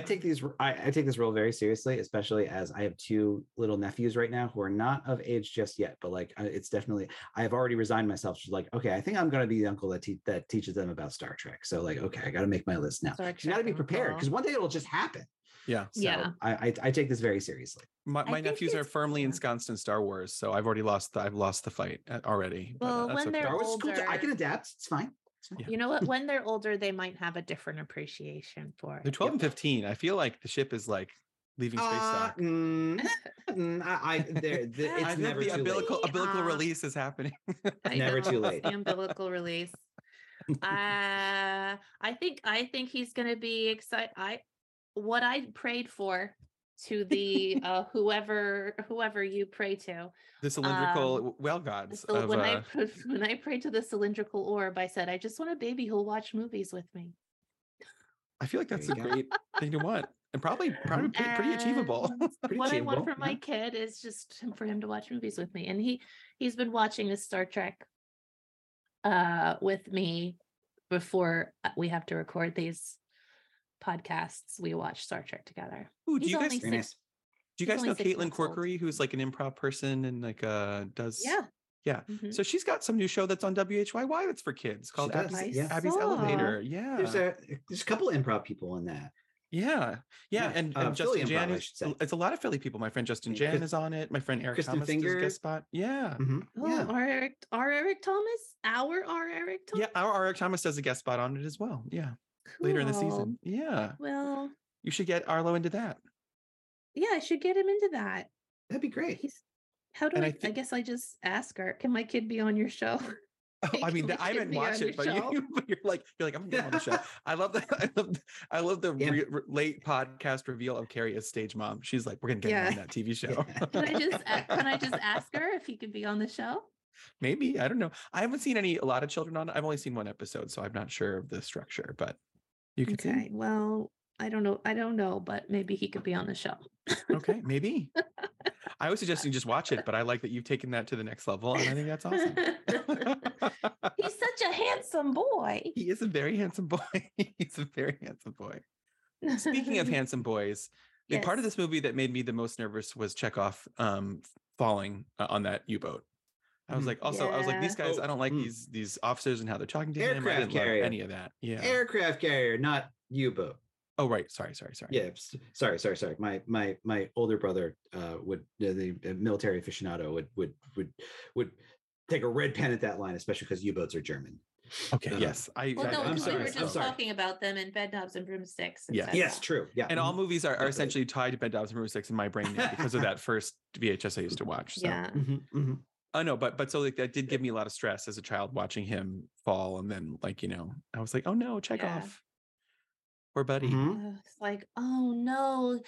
take these I, I take this role very seriously, especially as I have two little nephews right now who are not of age just yet, but like it's definitely I have already resigned myself to like, okay, I think I'm gonna be the uncle that te- that teaches them about Star Trek. So like, okay, I gotta make my list now. Star You gotta be prepared because one day it'll just happen. Yeah. So Yeah. I, I I take this very seriously. My, my nephews are firmly ensconced in Star Wars, so I've already lost. The, I've lost the fight uh, already. but, uh, Well, that's when okay. they're Star Wars cool. too. I can adapt. It's fine. It's fine. Yeah. you know what? When they're older, they might have a different appreciation for They're it. 12 and 15. I feel like the ship is like leaving space Uh, dock. mm, mm, I, I there, the, it's I think never the too umbilical late. umbilical Uh, release is happening. I Never too late. The umbilical release. uh, I think I think he's gonna be excited. I what I prayed for to the uh whoever whoever you pray to. the cylindrical well gods So of when I uh, pr- when I prayed to the cylindrical orb, I said, I just want a baby who'll watch movies with me. I feel like that's a great thing to want and probably probably pretty, pretty achievable. Pretty what I want achievable, for my yeah. kid is just for him to watch movies with me, and he he's been watching a Star Trek uh with me before uh, we have to record these podcasts. We watch Star Trek together. Ooh, do He's you guys six- nice. do you guys know Caitlin months old. Corkery, who's like an improv person and like uh does Yeah, Mhm. So she's got some new show that's on WHYY that's for kids called Abby's, yeah. Abby's. Elevator. Yeah. There's a there's a couple improv people in that. yeah. Yeah. Yeah, And, uh, and Philly Justin Jan improv, I is, it's a lot of Philly people. My friend Justin Yeah, Jan is on it. My friend Eric Kristen Thomas does a guest spot. Yeah. Mhm, Oh, Yeah. our Eric, our Eric Thomas, our our Eric Thomas. Yeah. Our Eric Thomas does a guest spot on it as well. Yeah. Later in the season. Yeah. Well, You should get Arlo into that. yeah, I should get him into that. That'd be great. He's how do And I? I I, guess I just ask her. Can my kid be on your show? Oh, I mean, I haven't watched it, but you, you're like, you're like, I'm gonna get on the show. I love the, I love, the- I love the Yeah. re- re- late podcast reveal of Kari as stage mom. She's like, we're gonna get Yeah. on that TV show. Can I just can I just ask her if he could be on the show? Maybe I don't know. I haven't seen any a lot of children on. I've only seen one episode, so I'm not sure of the structure. But you can Okay. Well, I don't know. I don't know, but maybe he could be on the show. Okay, maybe. I was suggesting just watch it, but I like that you've taken that to the next level, and I think that's awesome. He's such a handsome boy. he is a very handsome boy. He's a very handsome boy. Speaking of handsome boys, the part of this movie that made me the most nervous was Chekhov um, falling uh, on that U-boat. I was like, also, I was like, these guys, Oh, I don't like mm. these these officers and how they're talking to him. I didn't love any of that. Yeah. Aircraft carrier, not U-boat. oh, right. Sorry, sorry, sorry. Yeah, sorry, sorry, sorry. My my my older brother uh, would uh, the uh, military aficionado would would would would take a red pen at that line, especially because U-boats are German. Okay. Uh, yes. I. Well, I- no, I'm because we sorry, were I'm just sorry. talking about them in bed knobs and broomsticks. Yes. etc. Yes, true. Yeah, and all mhm. movies are, are Definitely. essentially tied to Bedknobs and broomsticks in my brain now because of that first VHS I used to watch. So. Yeah. Mhm, mhm. I know, but but so like that did give me a lot of stress as a child watching him fall, and then like you know, I was like, oh no, Chekhov, poor buddy. Mhm. Uh, It's like, oh no,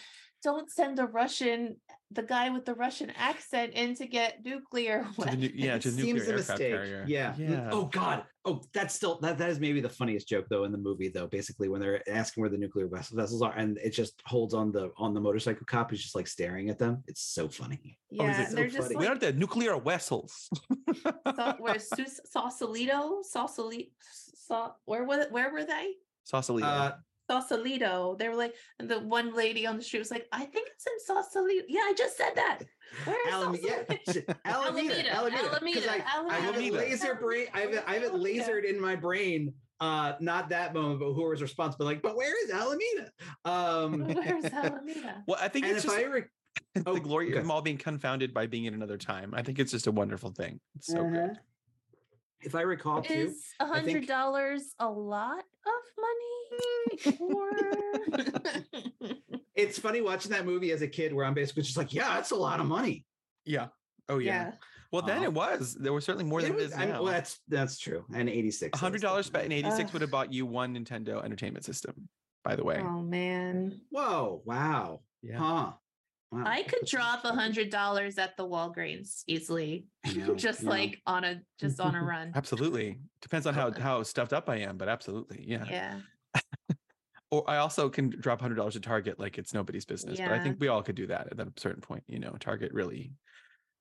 don't send the Russian, the guy with the Russian accent in to get nuclear To the nu- yeah, to the nuclear Seems a aircraft mistake. carrier. Yeah. Yeah. Oh God. Oh, that's still that that is maybe the funniest joke though in the movie though. Basically, when they're asking where the nuclear vessels are, and it just holds on the on the motorcycle cop who's just like staring at them. It's so funny. Yeah, Oh, is it and so they're just funny? we like, are the nuclear vessels. Sau- where Sus- Sausalito, Sausalito, Sa- where was it? Where were they? Sausalito. Uh, Sausalito. They were like, and the one lady on the street was like, I think it's in Sausalito. Yeah, I just said that. Where is Alame- yeah, Sausalito? shit, Alameda, Alameda, Alameda. 'cause Alameda, I, I have it Alameda. laser brain. I have it, I have it lasered in my brain. Uh, not that moment, but who was responsible? Like, but where is Alameda? Um, Where's Alameda? well, I think and it's if just I rec- oh, the glory of okay. them all being confounded by being in another time. I think it's just a wonderful thing. It's so Uh-huh. good. If I recall too, Is a I hundred think- dollars a lot of money? Or it's funny watching that movie as a kid, where I'm basically just like, yeah, that's a lot of money. Yeah. Oh yeah. Well, then it was. There was certainly more than it was- is I now. well, that's that's true. And 86. A hundred dollars spent in definitely- '86 would have bought you one Nintendo Entertainment System. By the way. Oh man. Whoa! Wow! yeah. Huh? Wow. I could drop a hundred dollars at the Walgreens easily. I know, just I know. like on a just on a run. Absolutely. Depends on how how stuffed up I am, but absolutely, yeah. Yeah. Or I also can drop hundred dollars at Target like it's nobody's business. But I think we all could do that at a certain point. You know, Target really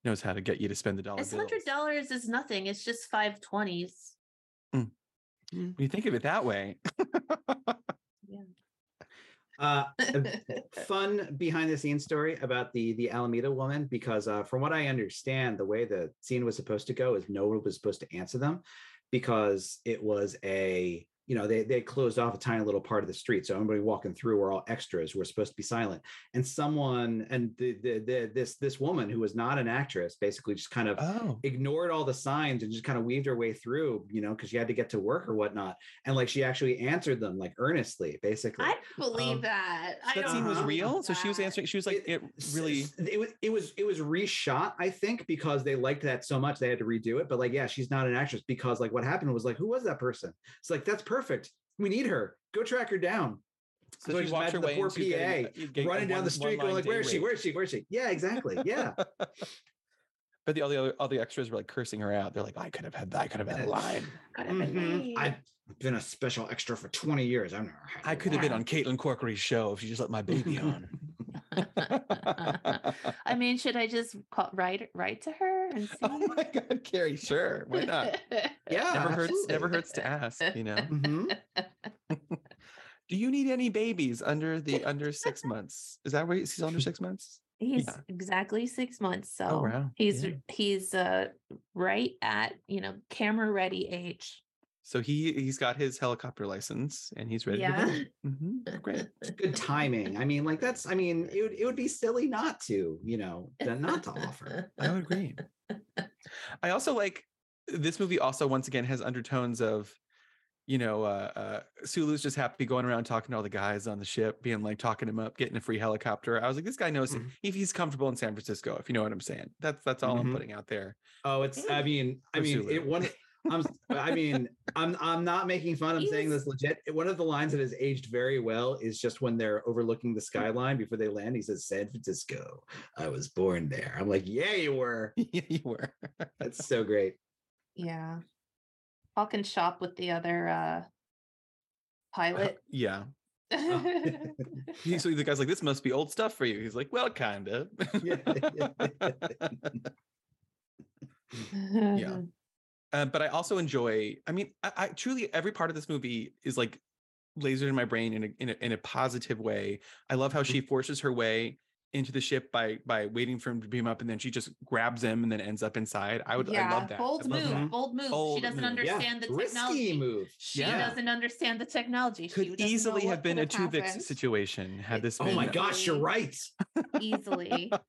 knows how to get you to spend the dollar It's hundred dollars is nothing. It's just five twenties. Mm. Hmm. When you think of it that way. Uh, fun behind the scenes story about the the Alameda woman because uh, from what I understand, the way the scene was supposed to go is no one was supposed to answer them because it was a you know they they closed off a tiny little part of the street so everybody walking through were all extras who were supposed to be silent and someone and the, the, the this this woman who was not an actress basically just kind of Oh. ignored all the signs and just kind of weaved her way through, you know, because she had to get to work or whatnot. And like she actually answered them like earnestly, basically. I believe Um, that. I that don't scene was real. So she was answering. She was like, it S- really. it was it was it was reshot, I think, because they liked that so much they had to redo it. But like, yeah, she's not an actress because like what happened was like, who was that person? It's like that's perfect. We need her. Go track her down. So So she just walked her the way poor into PA getting a running down one- the street, going like, "Where day is she? Where is she? Where is she?" Yeah, exactly. Yeah. but the all the other all the extras were like cursing her out. They're like, I could have had that. I could have had a line. Could have been Mhm. I've been a special extra for 20 years. I've never had I a could have been on Caitlin Corkery's show if she just let my baby on. I mean, should I just call, write write to her and see? oh my God, Kari, sure. Why not? Yeah, never hurts. Never hurts to ask. You know. Mhm. Do you need any babies under the under six months? Is that where he's under six months? He's Yeah. exactly six months. So Oh, wow. he's Yeah. he's uh right at you know camera ready age. So he he's got his helicopter license and he's ready Yeah. to go. Mhm, Great. It's good timing. I mean, like that's. I mean, it would it would be silly not to, you know, to- not to offer. I would agree. I also like this movie also once again has undertones of you know, uh, uh, Sulu's just happy going around talking to all the guys on the ship, being like talking him up, getting a free helicopter. I was like, this guy knows Mhm. if he's comfortable in San Francisco, if you know what I'm saying. That's that's all Mhm. I'm putting out there. Oh, it's. I mean, I mean, Sulu. it one. I'm. I mean, I'm. I'm not making fun. I'm saying He's- this legit. One of the lines that has aged very well is just when they're overlooking the skyline before they land. He says, "San Francisco. I was born there." I'm like, "Yeah, you were." yeah, you were. That's so great. Yeah. Paul can shop with the other uh pilot. yeah. He, so the guy's like, this must be old stuff for you. He's like, well, kind of. Yeah. yeah. Uh, but I also enjoy. I mean, I, I truly every part of this movie is like lasered in my brain in a, in a in a positive way. I love how she forces her way into the ship by by waiting for him to beam up, and then she just grabs him and then ends up inside. I would. I love that. Bold love move. that. Bold move. Bold she doesn't move. Yeah, understand the risky technology. move. She Yeah. doesn't understand the technology. Could doesn't easily have been a have Tuvix situation had this Oh been. my gosh, you're right. Easily.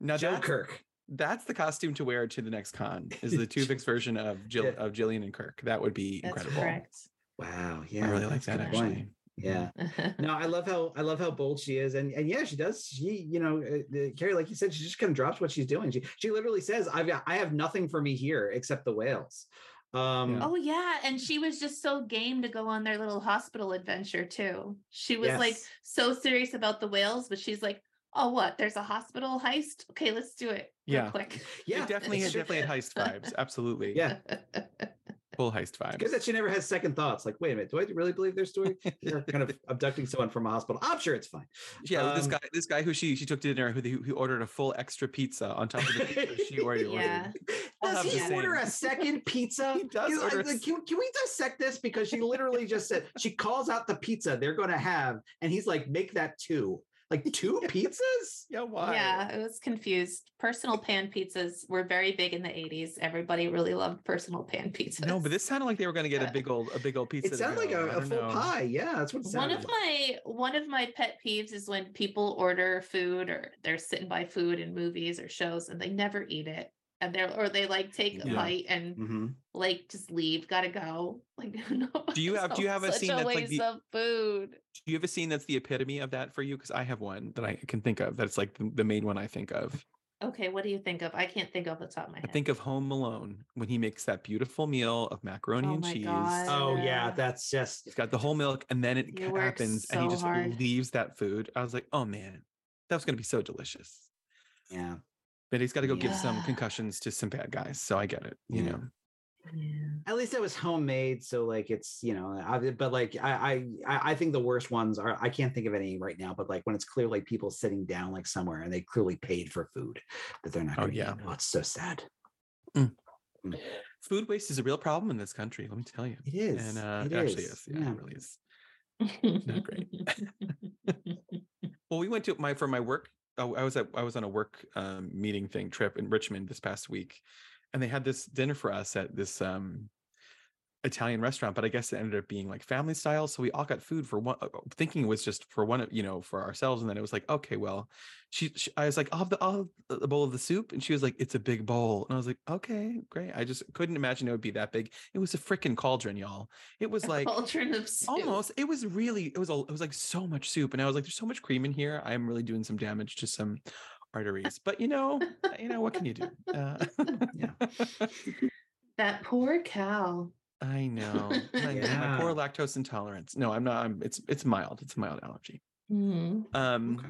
Now Joe that's, Kirk. That's the costume to wear to the next con. Is the Tuvix version of Jill Yeah. of Jillian and Kirk. That would be That's incredible. correct. Wow. Yeah. I really like that actually. point. Yeah. no, I love how I love how bold she is, and and yeah, she does. She, you know, uh, uh, Kari, like you said, she just kind of drops what she's doing. She she literally says, "I've got, I have nothing for me here except the whales." Um, Oh yeah, and she was just so game to go on their little hospital adventure too. She was like so serious about the whales, but she's like, "Oh, what? There's a hospital heist? Okay, let's do it real Yeah. quick." yeah, it definitely had definitely had heist vibes. Absolutely. Yeah. Full heist vibes. Good that she never has second thoughts. Like, wait a minute, do I really believe their story? They're kind of abducting someone from a hospital. I'm sure it's fine. Yeah, this Um, guy, this guy who she she took to dinner, who who, who ordered a full extra pizza on top of the pizza she already Yeah. ordered. Does he order a second pizza? He does order a like, can, can we dissect this? Because she literally just said she calls out the pizza they're going to have, and he's like, make that two. Like two pizzas? Yeah, why? Yeah, I was confused. Personal pan pizzas were very big in the 80s. Everybody really loved personal pan pizzas. No, but this sounded like they were going to get a big old a big old pizza. It sounded like go. a, I a don't full know. pie. Yeah, that's what it one of like. my one of my pet peeves is when people order food or they're sitting by food in movies or shows and they never eat it and they're or they like take a Yeah. bite and Mhm. like just leave gotta go like no Do you have- do you have a such scene that's like waste the- of food Do you have a scene that's the epitome of that for you? Because I have one that I can think of. That's like the, the main one I think of. okay what do you think of i can't think off the top of my head I think of Home Alone when he makes that beautiful meal of macaroni Oh and my cheese. God. Oh yeah, that's just He's got the whole milk, and then it You ca- work happens, and he just hard. leaves that food. I was like, oh man, that was going to be so delicious. yeah. But he's got to go give some concussions to some bad guys. So I get it. You Yeah. know, At least it was homemade, so like it's you know, I, but like I, I I think the worst ones are I can't think of any right now, but like when it's clear like people sitting down like somewhere and they clearly paid for food that they're not. Oh, gonna eat. yeah. oh, it's so sad. food waste is a real problem in this country. Let me tell you. It is. And uh, it it, actually is, is. Yeah, yeah. it really is. Not great. Well, we went to my for my work. Oh, I was at I was on a work um, meeting thing trip in Richmond this past week, and they had this dinner for us at this um, Italian restaurant. But I guess it ended up being like family style, so we all got food for one. uh, Thinking it was just for one, of- you know, for ourselves, and then it was like, okay, well, she, she I was like, I'll have the I'll have the bowl of the soup, and she was like, it's a big bowl, and I was like, okay, great. I just couldn't imagine it would be that big. It was a freaking cauldron, y'all. It was like cauldron of soup. almost it was really it was a, it was like so much soup and i was like there's so much cream in here i'm really doing some damage to some arteries but you know uh, you know what can you do uh, that poor cow i know I know, my poor lactose intolerance no i'm not i'm it's it's mild it's a mild allergy Mhm. um Okay.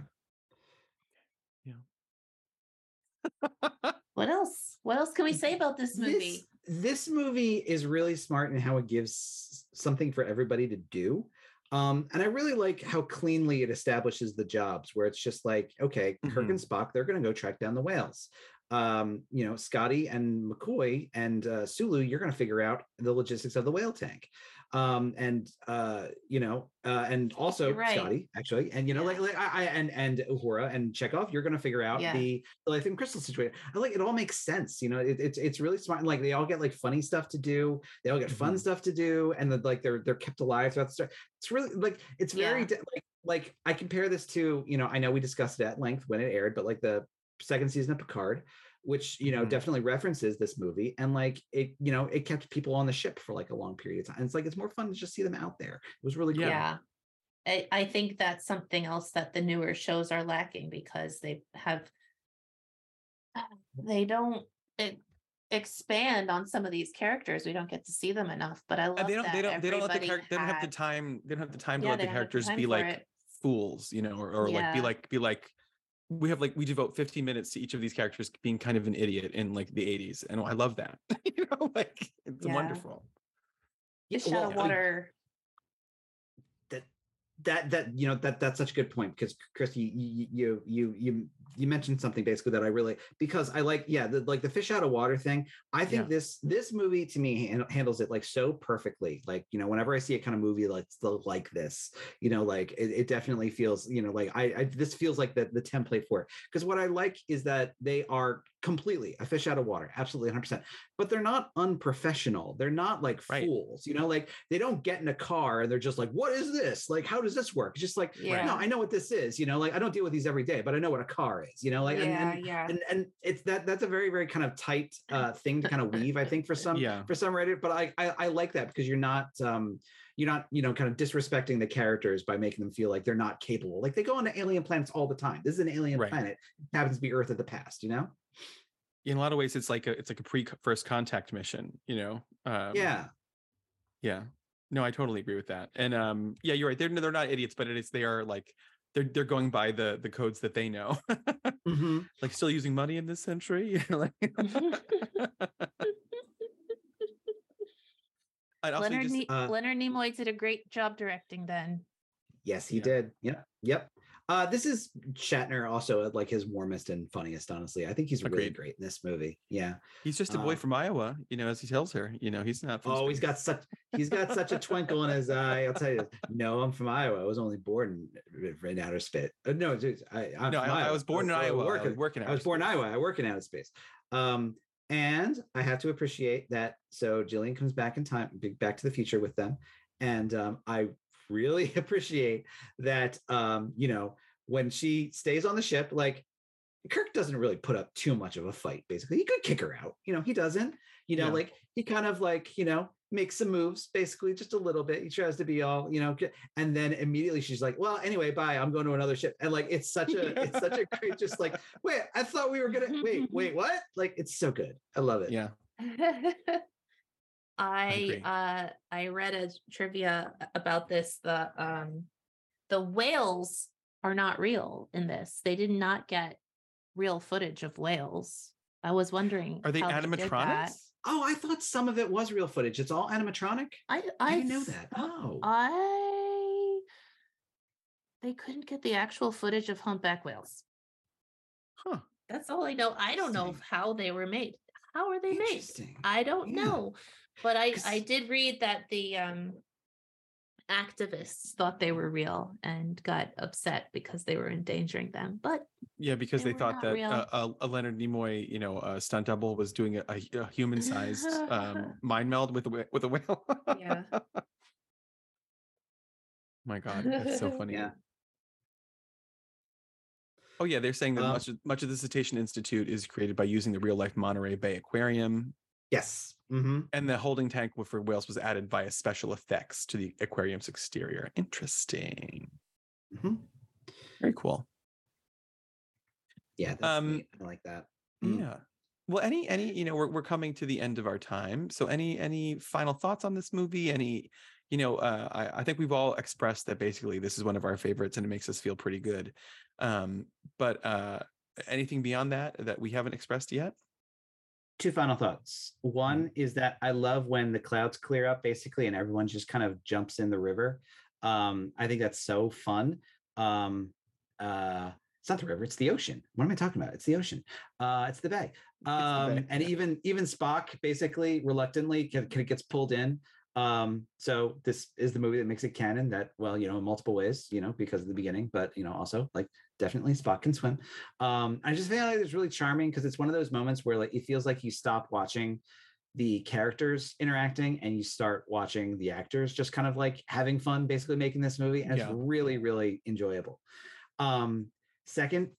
what else what else can we say about this movie This, this movie is really smart in how it gives something for everybody to do. Um, and I really like how cleanly it establishes the jobs where it's just like, okay, Kirk Mhm. and Spock, they're going to go track down the whales. Um, you know, Scotty and McCoy and uh, Sulu, you're going to figure out the logistics of the whale tank. Um, and uh, you know, uh, and also right. Scotty, actually, and you know, Yeah. like, like I, I and and Uhura and Chekhov, you're going to figure out Yeah. the the and crystal situation. I like it all makes sense. You know, it, it's it's really smart. and, Like they all get like funny stuff to do. They all get fun Mhm. stuff to do, and then like they're they're kept alive throughout the story. It's really like it's very Yeah. di- like like I compare this to you know I know we discussed it at length when it aired, but like the second season of Picard, which you know Mhm. definitely references this movie, and like it you know it kept people on the ship for like a long period of time. And it's like it's more fun to just see them out there. It was really cool. Yeah. I, I think that's something else that the newer shows are lacking because they have they don't e- expand on some of these characters. We don't get to see them enough. But I love And they don't that they don't they don't let the everybody character they don't have the time they don't have the time to Yeah, let the don't the characters be like it. fools, you know, or, or like be like be like we have like we devote 15 minutes to each of these characters being kind of an idiot in like the 80s and i love that you know like it's Yeah. wonderful Yeah, Fish out well, of I- water. that that that, you know that that's such a good point because Chris you you you you you mentioned something basically that I really because I like yeah the, like the fish out of water thing I think Yeah. this this movie to me han- handles it like so perfectly like you know whenever I see a kind of movie like like this you know like it, it definitely feels you know like I, I this feels like the the template for it because what I like is that they are completely a fish out of water absolutely 100% but they're not unprofessional they're not like Right. fools you know like they don't get in a car and they're just like what is this like how does this work it's just like Yeah. no i know what this is you know like i don't deal with these every day but i know what a car is you know like and- yeah, and, yeah. and and it's that that's a very very kind of tight uh thing to kind of weave i think for some yeah. for some writer but I, I i like that because you're not um you're not you know kind of disrespecting the characters by making them feel like they're not capable like they go on to alien planets all the time. This is an alien Right. planet it happens to be earth of the past you know? In a lot of ways it's like a it's like a pre first contact mission you know um, yeah. yeah. No i totally agree with that and um yeah you're right they're they're not idiots but it is they are like they're they're going by the the codes that they know Mhm. like still using money in this century you know, like I'd also Leonard, just Ne- uh, Leonard Nimoy did a great job directing then. Yes, he Yeah. did. Yep. Yep. Uh, this is Shatner also at like his warmest and funniest, honestly. I think he's really great in this movie. Yeah. he's just a boy uh, from iowa you know as he tells her you know he's not Oh, he's space. got such he's got such a twinkle in his eye. I'll tell you. No, I'm from Iowa. I was only born in, in outer space. Uh, no, dude, I, I'm no I, I was born in I iowa work I in- was working I was born in Iowa. I work in outer space. Um, and I have to appreciate that. So Jillian comes back in time, back to the future with them, and um, I really appreciate that. Um, you know, when she stays on the ship, like Kirk doesn't really put up too much of a fight. Basically, he could kick her out. You know, he doesn't. You know, Yeah. like he kind of like you know makes some moves, basically just a little bit. He tries to be all you know, and then immediately she's like, "Well, anyway, bye. I'm going to another ship." And like it's such a it's such a great just like wait, I thought we were gonna wait, wait, what? Like it's so good. I love it. yeah I agree. uh I read a trivia about this. The um the whales are not real in this. They did not get real footage of whales. I was wondering. are they how did that. animatronics Oh, I thought some of it was real footage. It's all animatronic. I I, I know that. Oh, I they couldn't get the actual footage of humpback whales. huh That's all I know. I don't know how they were made. How are they made? I don't Yeah. know. But I 'Cause- I did read that the um activists thought they were real and got upset because they were endangering them. But Yeah, because They they, thought that uh, a, a Leonard Nimoy, you know, uh, stunt double was doing a, a, a human-sized um, mind meld with a with a whale. Yeah. My God, that's so funny. Yeah. Oh yeah, they're saying that Um, much of, much of the Cetacean Institute is created by using the real life Monterey Bay Aquarium, Yes. Hmm and the holding tank for whales was added via special effects to the aquarium's exterior. Interesting. hmm Very cool. Yeah. That's Um, neat. I like that. Mm. Yeah. Well, any any you know we're we're coming to the end of our time. So any any final thoughts on this movie? Any you know uh, I I think we've all expressed that basically this is one of our favorites and it makes us feel pretty good. Um, but uh, anything beyond that that we haven't expressed yet? Two final thoughts. One Mm-hmm. is that I love when the clouds clear up basically and everyone just kind of jumps in the river. Um, I think that's so fun. Um, uh, It's not the river, it's the ocean. What am I talking about? It's the ocean. Uh, it's the bay. Um, bay, and even even Spock basically reluctantly kind of gets pulled in. Um, so this is the movie that makes it canon that, well, you know, in multiple ways, you know, because of the beginning, but you know, also like definitely Spock can swim. Um, I just feel like it's really charming because it's one of those moments where like it feels like you stop watching the characters interacting and you start watching the actors just kind of like having fun basically making this movie and Yeah. it's really really enjoyable um second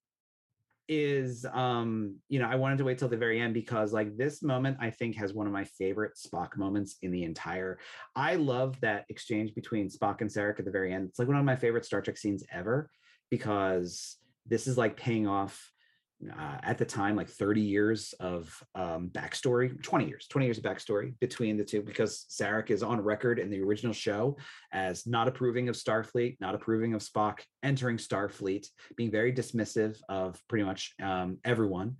is um you know i wanted to wait till the very end because like this moment i think has one of my favorite spock moments in the entire i love that exchange between spock and sarek at the very end it's like one of my favorite star trek scenes ever because this is like paying off uh, at the time like 30 years of um, backstory 20 years 20 years of backstory between the two because sarek is on record in the original show as not approving of starfleet not approving of spock entering starfleet being very dismissive of pretty much um, everyone.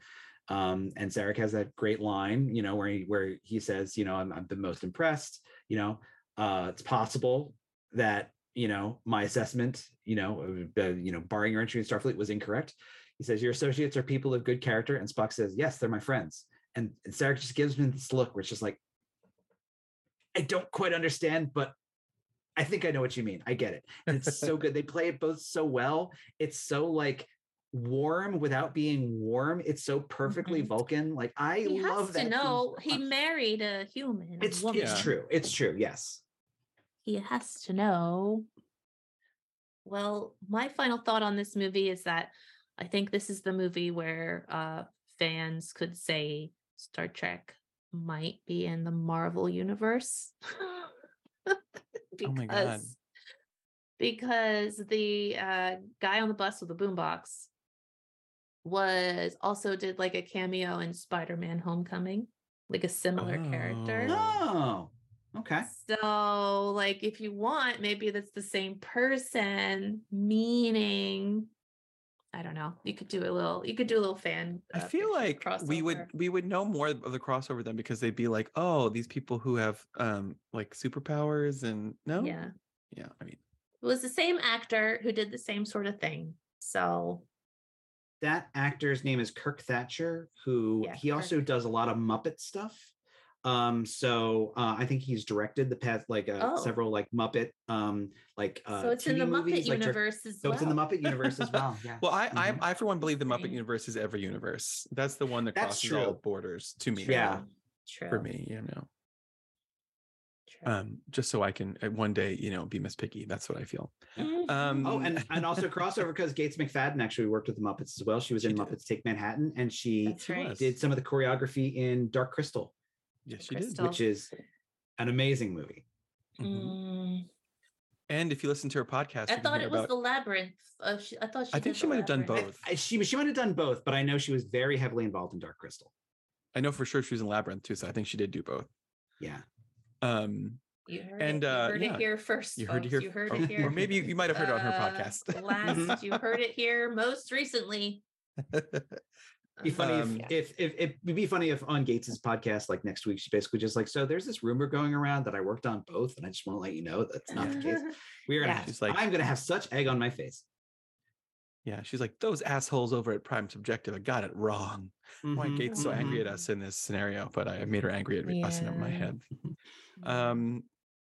Um, and sarek has that great line you know where he where he says you know i'm, I'm the most impressed you know uh, it's possible that you know my assessment you know uh, you know barring your entry in starfleet was incorrect he says, Your associates are people of good character. And Spock says, Yes, they're my friends. And, and Sarek just gives me this look where it's just like, I don't quite understand, but I think I know what you mean. I get it. And it's so good. They play it both so well. It's so like warm without being warm. It's so perfectly Mhm. Vulcan. Like I he love has that. to scene know he married a human. it's it's true. It's true. Yes. He has to know. Well, my final thought on this movie is that I think this is the movie where uh, fans could say Star Trek might be in the Marvel universe. Oh my God. Because the uh, guy on the bus with the boombox was also did like a cameo in Spider-Man Homecoming, like a similar character. Oh. Okay. So, like, if you want, maybe that's the same person, meaning, I don't know. You could do a little. You could do a little fan. I uh, feel picture like we would we would know more of the crossover then because they'd be like, oh, these people who have um like superpowers and no, Yeah, yeah. I mean, it was the same actor who did the same sort of thing. So, that actor's name is Kirk Thatcher, who Yeah, he also does a lot of Muppet stuff. Um, so uh, I think he's directed the past like uh, Oh. several like Muppet um like uh so it's in TV the movies, Muppet like, universe as well. So it's in the Muppet universe as well. Yeah. well, I Mhm. I I for one believe the Muppet universe is every universe. That's the one that That's crosses all borders to me. Yeah. True. for me, you know. True. Um, just so I can uh, one day, you know, be Miss Piggy. That's what I feel. Mhm. Um, Oh, and and also crossover because Gates McFadden actually worked with the Muppets as well. She was She in did. Muppets Take Manhattan, and she right. did some of the choreography in Dark Crystal, Yes, she Crystal. which is an amazing movie. did. Mhm. Mm, And if you listen to her podcast, I thought hear it was about- the labyrinth. Uh, she, I thought she. I think she the might have done both. I, I- she she might have done both, but I know she was very heavily involved in Dark Crystal. I know for sure she was in Labyrinth too, so I think she did do both. Yeah. Um, You heard And, it. You uh, heard yeah, it here first. you heard it here, You heard or, it here. or maybe you, you might have heard it on her Uh, podcast. last, you heard it here most recently. Be funny Um, if, if if it'd be funny if on Gates's podcast, like next week, she basically just like, so there's this rumor going around that I worked on both, and I just want to let you know that's not the case. We're gonna Yeah. have, She's like- I'm gonna have such egg on my face. yeah, she's like those assholes over at Prime Subjective. I got it wrong. Why Mhm, Gates so angry at mhm. us in this scenario? But I made her angry at us in my head. Um,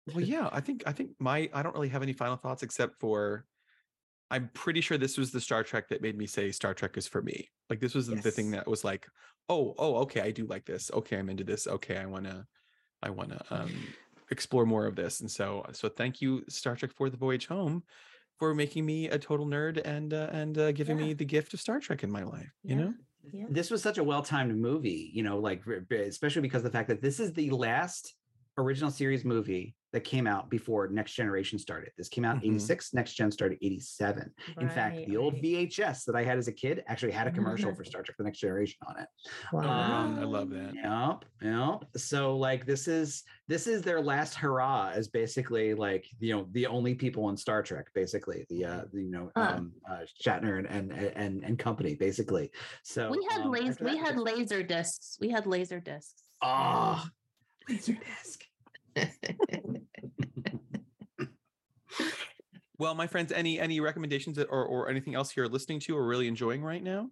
well, yeah, I think I think my I don't really have any final thoughts except for I'm pretty sure this was the Star Trek that made me say Star Trek is for me. Like this was the- the thing that was like, oh, oh, okay, I do like this. Okay, I'm into this. Okay, I wanna, I wanna um explore more of this. And so, so thank you, Star Trek for the Voyage Home, for making me a total nerd and uh, and uh, giving Yeah. me the gift of Star Trek in my life. You Yeah. know, Yeah. This was such a well-timed movie, you know, like especially because of the fact that this is the last original series movie that came out before Next Generation started. This came out in Mhm. 86, Next Gen started 87. In fact, Right, the old. VHS that I had as a kid actually had a commercial for Star Trek The Next Generation on it. Wow. Um, I love that. Yep, yep. So like this is this is their last hurrah as basically like you know the only people in Star Trek basically the uh the, you know Huh. um uh, Shatner and and and and company basically. So we had um, laser. We had laser discs. We had laser discs. Ah, laser disc. Well, my friends, any any recommendations that, or or anything else you're listening to or really enjoying right now?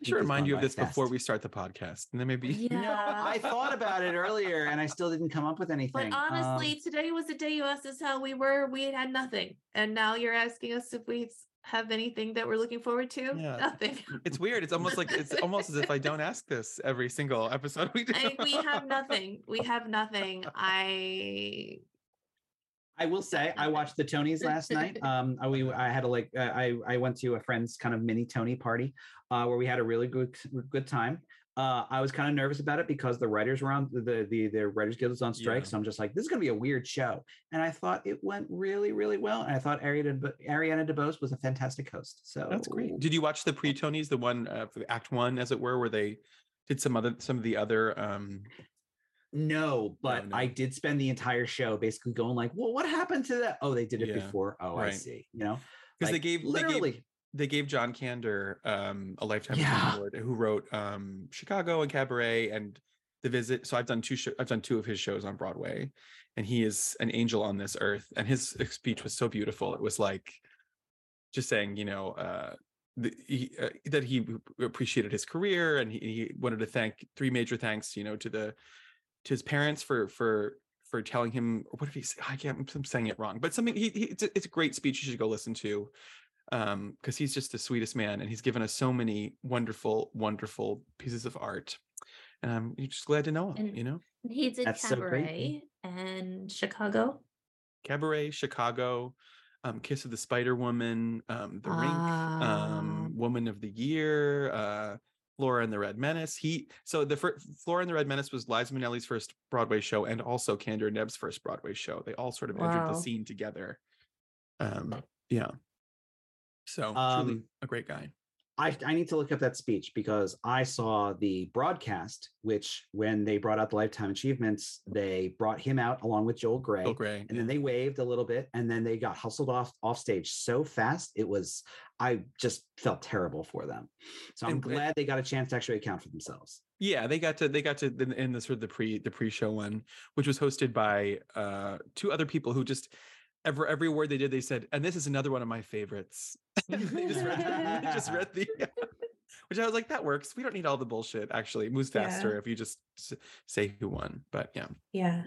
We should remind you of by this before we start the podcast, and then maybe No, Yeah. I thought about it earlier and I still didn't come up with anything. But Um, honestly, today was the day you asked us how we were. We had nothing, and now you're asking us if we s- have anything that we're looking forward to. Yeah. Nothing. it's weird. It's almost like it's almost as if I don't ask this every single episode we do. I, we have nothing. We have nothing. I I will say I watched the Tonys last night. Um, I- we I had a like uh, I I went to a friend's kind of mini Tony party, uh, where we had a really good good time. Uh, I was kind of nervous about it because the writers were on the the the Writers Guild was on strike, Yeah. so I'm just like, this is gonna be a weird show. And I thought it went really really well, and I thought Ariana Ariana DeBose was a fantastic host. So That's great. Did you watch the pre Tonys, the one uh, for Act One, as it were, where they did some other some of the other um No, but no. I did spend the entire show basically going like, well, what happened to that? Oh, they did it Yeah, before. Oh, I see. You know, because they Like, gave they literally. gave they gave John Kander um a lifetime Yeah. Award who wrote um Chicago and Cabaret and The Visit. So I've done two show, I've done two of his shows on Broadway, and he is an angel on this earth. And his speech was so beautiful. It was like just saying, you know, uh, the, he, uh, that he appreciated his career and he, he wanted to thank three major thanks, you know, to the to his parents for for for telling him what did he say? I can't. I'm saying it wrong, but something. He, he it's, a, it's a great speech. You should go listen to, um, because he's just the sweetest man, and he's given us so many wonderful, wonderful pieces of art, and I'm just glad to know him. And- you know, he did That's so cabaret and Chicago. Cabaret, Chicago, um, Kiss of the Spider Woman, um, The Rink, Ah. um, Woman of the Year, uh, Flora and the Red Menace. He so the fir- Flora and the Red Menace was Liza Minnelli's first Broadway show and also Kander and Ebb's first Broadway show. They all sort of entered the scene together. Um, yeah. So truly Um, a great guy. I, I need to look up that speech because I saw the broadcast, which when they brought out the lifetime achievements, they brought him out along with Joel Grey. Bill Gray. And then they waved a little bit and then they got hustled off off stage so fast. It was I just felt terrible for them. So I'm And- and- glad they got a chance to actually account for themselves. yeah they got to they got to in the sort of the pre the pre-show one which was hosted by uh two other people who just every every word they did they said and this is another one of my favorites. They just read the, they just read the which i was like that works. We don't need all the bullshit actually. It moves Yeah. faster if you just say who won. But yeah. Yeah.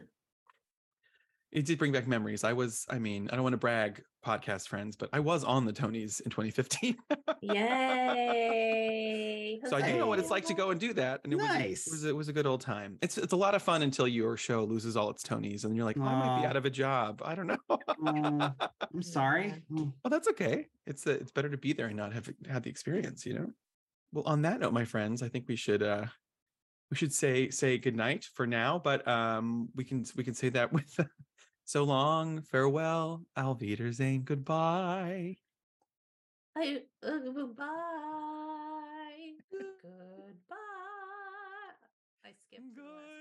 It did bring back memories. I was i mean i don't want to brag podcast friends but i was on the tonys in 2015 Yay. so i do know what it's like to go and do that and it was, a- it was a- it was a good old time. It's it's a lot of fun until your show loses all its tonys and you're like oh, i might be out of a job. I don't know. I'm sorry. Oh, well that's okay. It's uh it's better to be there and not have had the experience you know? Well on that note my friends i think we should uh we should say say good night for now but um we can we can say that with so long farewell auf Wiedersehen goodbye I, uh, goodbye. Goodbye. I skipped. the last part. goodbye